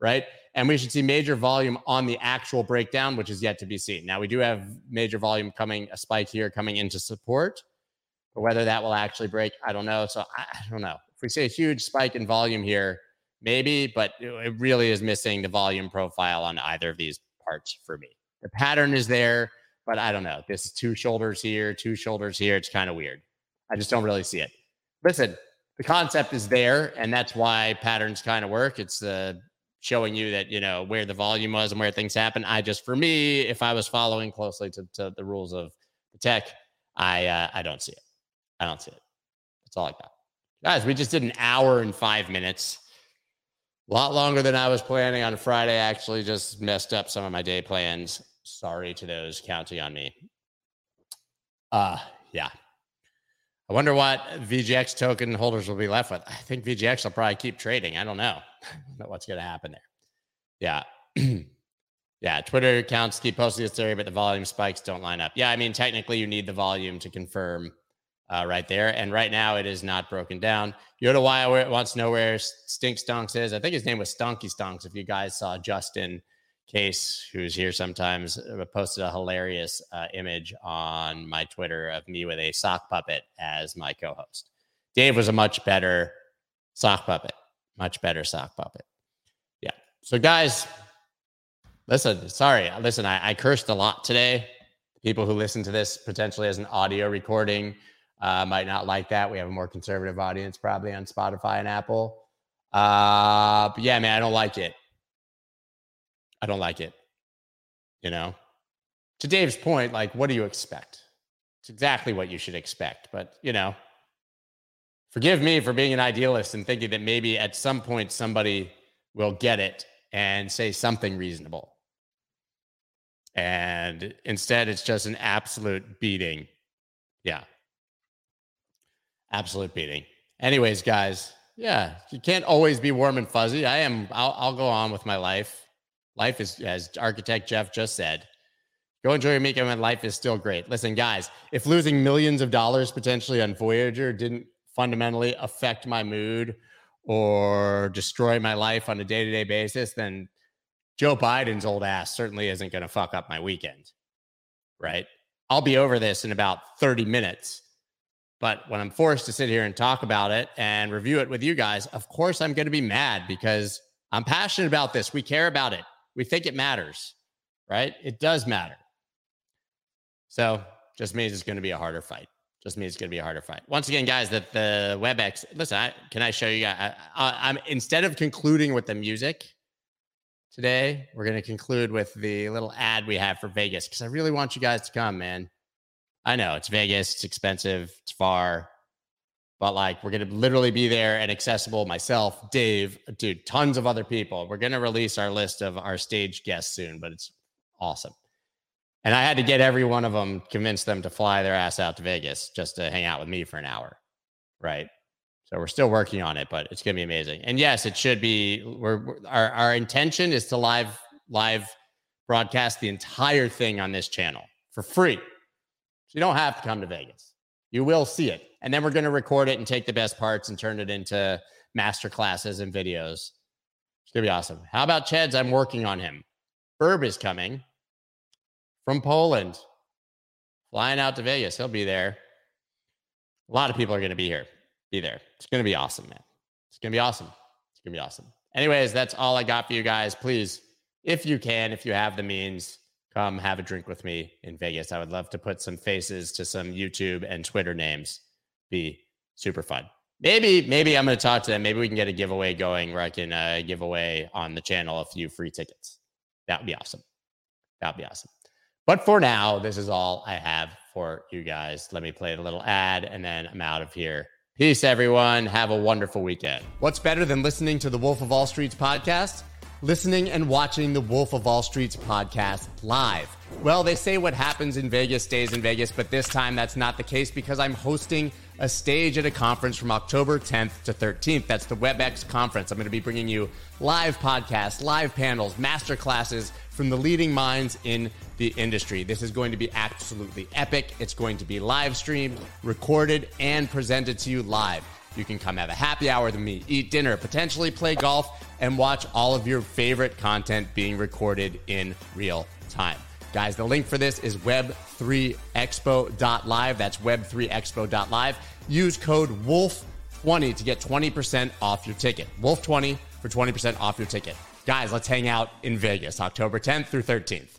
Right. And we should see major volume on the actual breakdown, which is yet to be seen. Now, we do have major volume coming, a spike here coming into support. But whether that will actually break, I don't know. So I, I don't know. If we see a huge spike in volume here, maybe, but it really is missing the volume profile on either of these parts for me. The pattern is there, but I don't know. This two shoulders here, two shoulders here. It's kind of weird. I just don't really see it. Listen, the concept is there, and that's why patterns kind of work. It's uh, showing you that you know where the volume was and where things happen. I just, for me, if I was following closely to, to the rules of the tech, I uh, I don't see it. I don't see it. That's all I got. Guys, we just did an hour and five minutes. A lot longer than I was planning on Friday. Actually, just messed up some of my day plans. Sorry to those counting on me. Uh, yeah. I wonder what VGX token holders will be left with. I think VGX will probably keep trading. I don't know. Know what's going to happen there. Yeah. yeah. Twitter accounts keep posting this theory, but the volume spikes don't line up. Yeah. I mean, technically, you need the volume to confirm uh, right there. And right now it is not broken down. Yoda Wire wants to know where Stink Stonks is. I think his name was Stonky Stonks. If you guys saw Justin Case, who's here sometimes, uh, posted a hilarious uh, image on my Twitter of me with a sock puppet as my co host. Dave was a much better sock puppet, much better sock puppet. Yeah. So, guys, listen, sorry. Listen, I, I cursed a lot today. People who listen to this potentially as an audio recording uh, might not like that. We have a more conservative audience probably on Spotify and Apple. Uh, but yeah, man, I don't like it. I don't like it. You know, to Dave's point, like, what do you expect? It's exactly what you should expect. But, you know, forgive me for being an idealist and thinking that maybe at some point somebody will get it and say something reasonable. And instead, it's just an absolute beating. Yeah. Absolute beating. Anyways, guys, yeah, you can't always be warm and fuzzy. I am. I'll, I'll go on with my life. Life is, as architect Jeff just said, go enjoy your weekend when life is still great. Listen, guys, if losing millions of dollars potentially on Voyager didn't fundamentally affect my mood or destroy my life on a day to day basis, then Joe Biden's old ass certainly isn't going to fuck up my weekend. Right. I'll be over this in about 30 minutes. But when I'm forced to sit here and talk about it and review it with you guys, of course I'm going to be mad because I'm passionate about this. We care about it. We think it matters, right? It does matter. So just means it's going to be a harder fight. Just means it's going to be a harder fight. Once again, guys, that the W3BX. Listen, I, can I show you guys? I, am instead of concluding with the music today, we're going to conclude with the little ad we have for Vegas because I really want you guys to come, man. I know it's Vegas, it's expensive, it's far, but like we're gonna literally be there and accessible. Myself, Dave, dude, tons of other people. We're gonna release our list of our stage guests soon, but it's awesome. And I had to get every one of them, convince them to fly their ass out to Vegas just to hang out with me for an hour. Right. So we're still working on it, but it's going to be amazing. And yes, it should be. We're, we're our our intention is to live live broadcast the entire thing on this channel for free. So you don't have to come to Vegas. You will see it, and then we're going to record it and take the best parts and turn it into master classes and videos. It's going to be awesome. How about Cheds? I'm working on him. Burb is coming from Poland, flying out to Vegas. He'll be there. A lot of people are going to be here, be there. It's going to be awesome, man. It's going to be awesome. It's going to be awesome. Anyways, that's all I got for you guys. Please, if you can, if you have the means, come have a drink with me in Vegas. I would love to put some faces to some YouTube and Twitter names. Be super fun. Maybe, maybe I'm going to talk to them. Maybe we can get a giveaway going where I can uh, give away on the channel a few free tickets. That would be awesome. That would be awesome. But for now, this is all I have for you guys. Let me play a little ad and then I'm out of here. Peace, everyone. Have a wonderful weekend. What's better than listening to the Wolf of All Streets podcast? Listening and watching the Wolf of All Streets podcast live. Well, they say what happens in Vegas stays in Vegas, but this time that's not the case because I'm hosting a stage at a conference from October 10th to 13th. That's the W3BX conference. I'm going to be bringing you live podcasts, live panels, master classes from the leading minds in the industry. This is going to be absolutely epic. It's going to be live streamed, recorded, and presented to you live. You can come have a happy hour with me, eat dinner, potentially play golf, and watch all of your favorite content being recorded in real time. Guys, the link for this is web3expo.live. That's web3expo.live. Use code WOLF20 to get 20% off your ticket. WOLF20 for 20% off your ticket. Guys, let's hang out in Vegas, October 10th through 13th.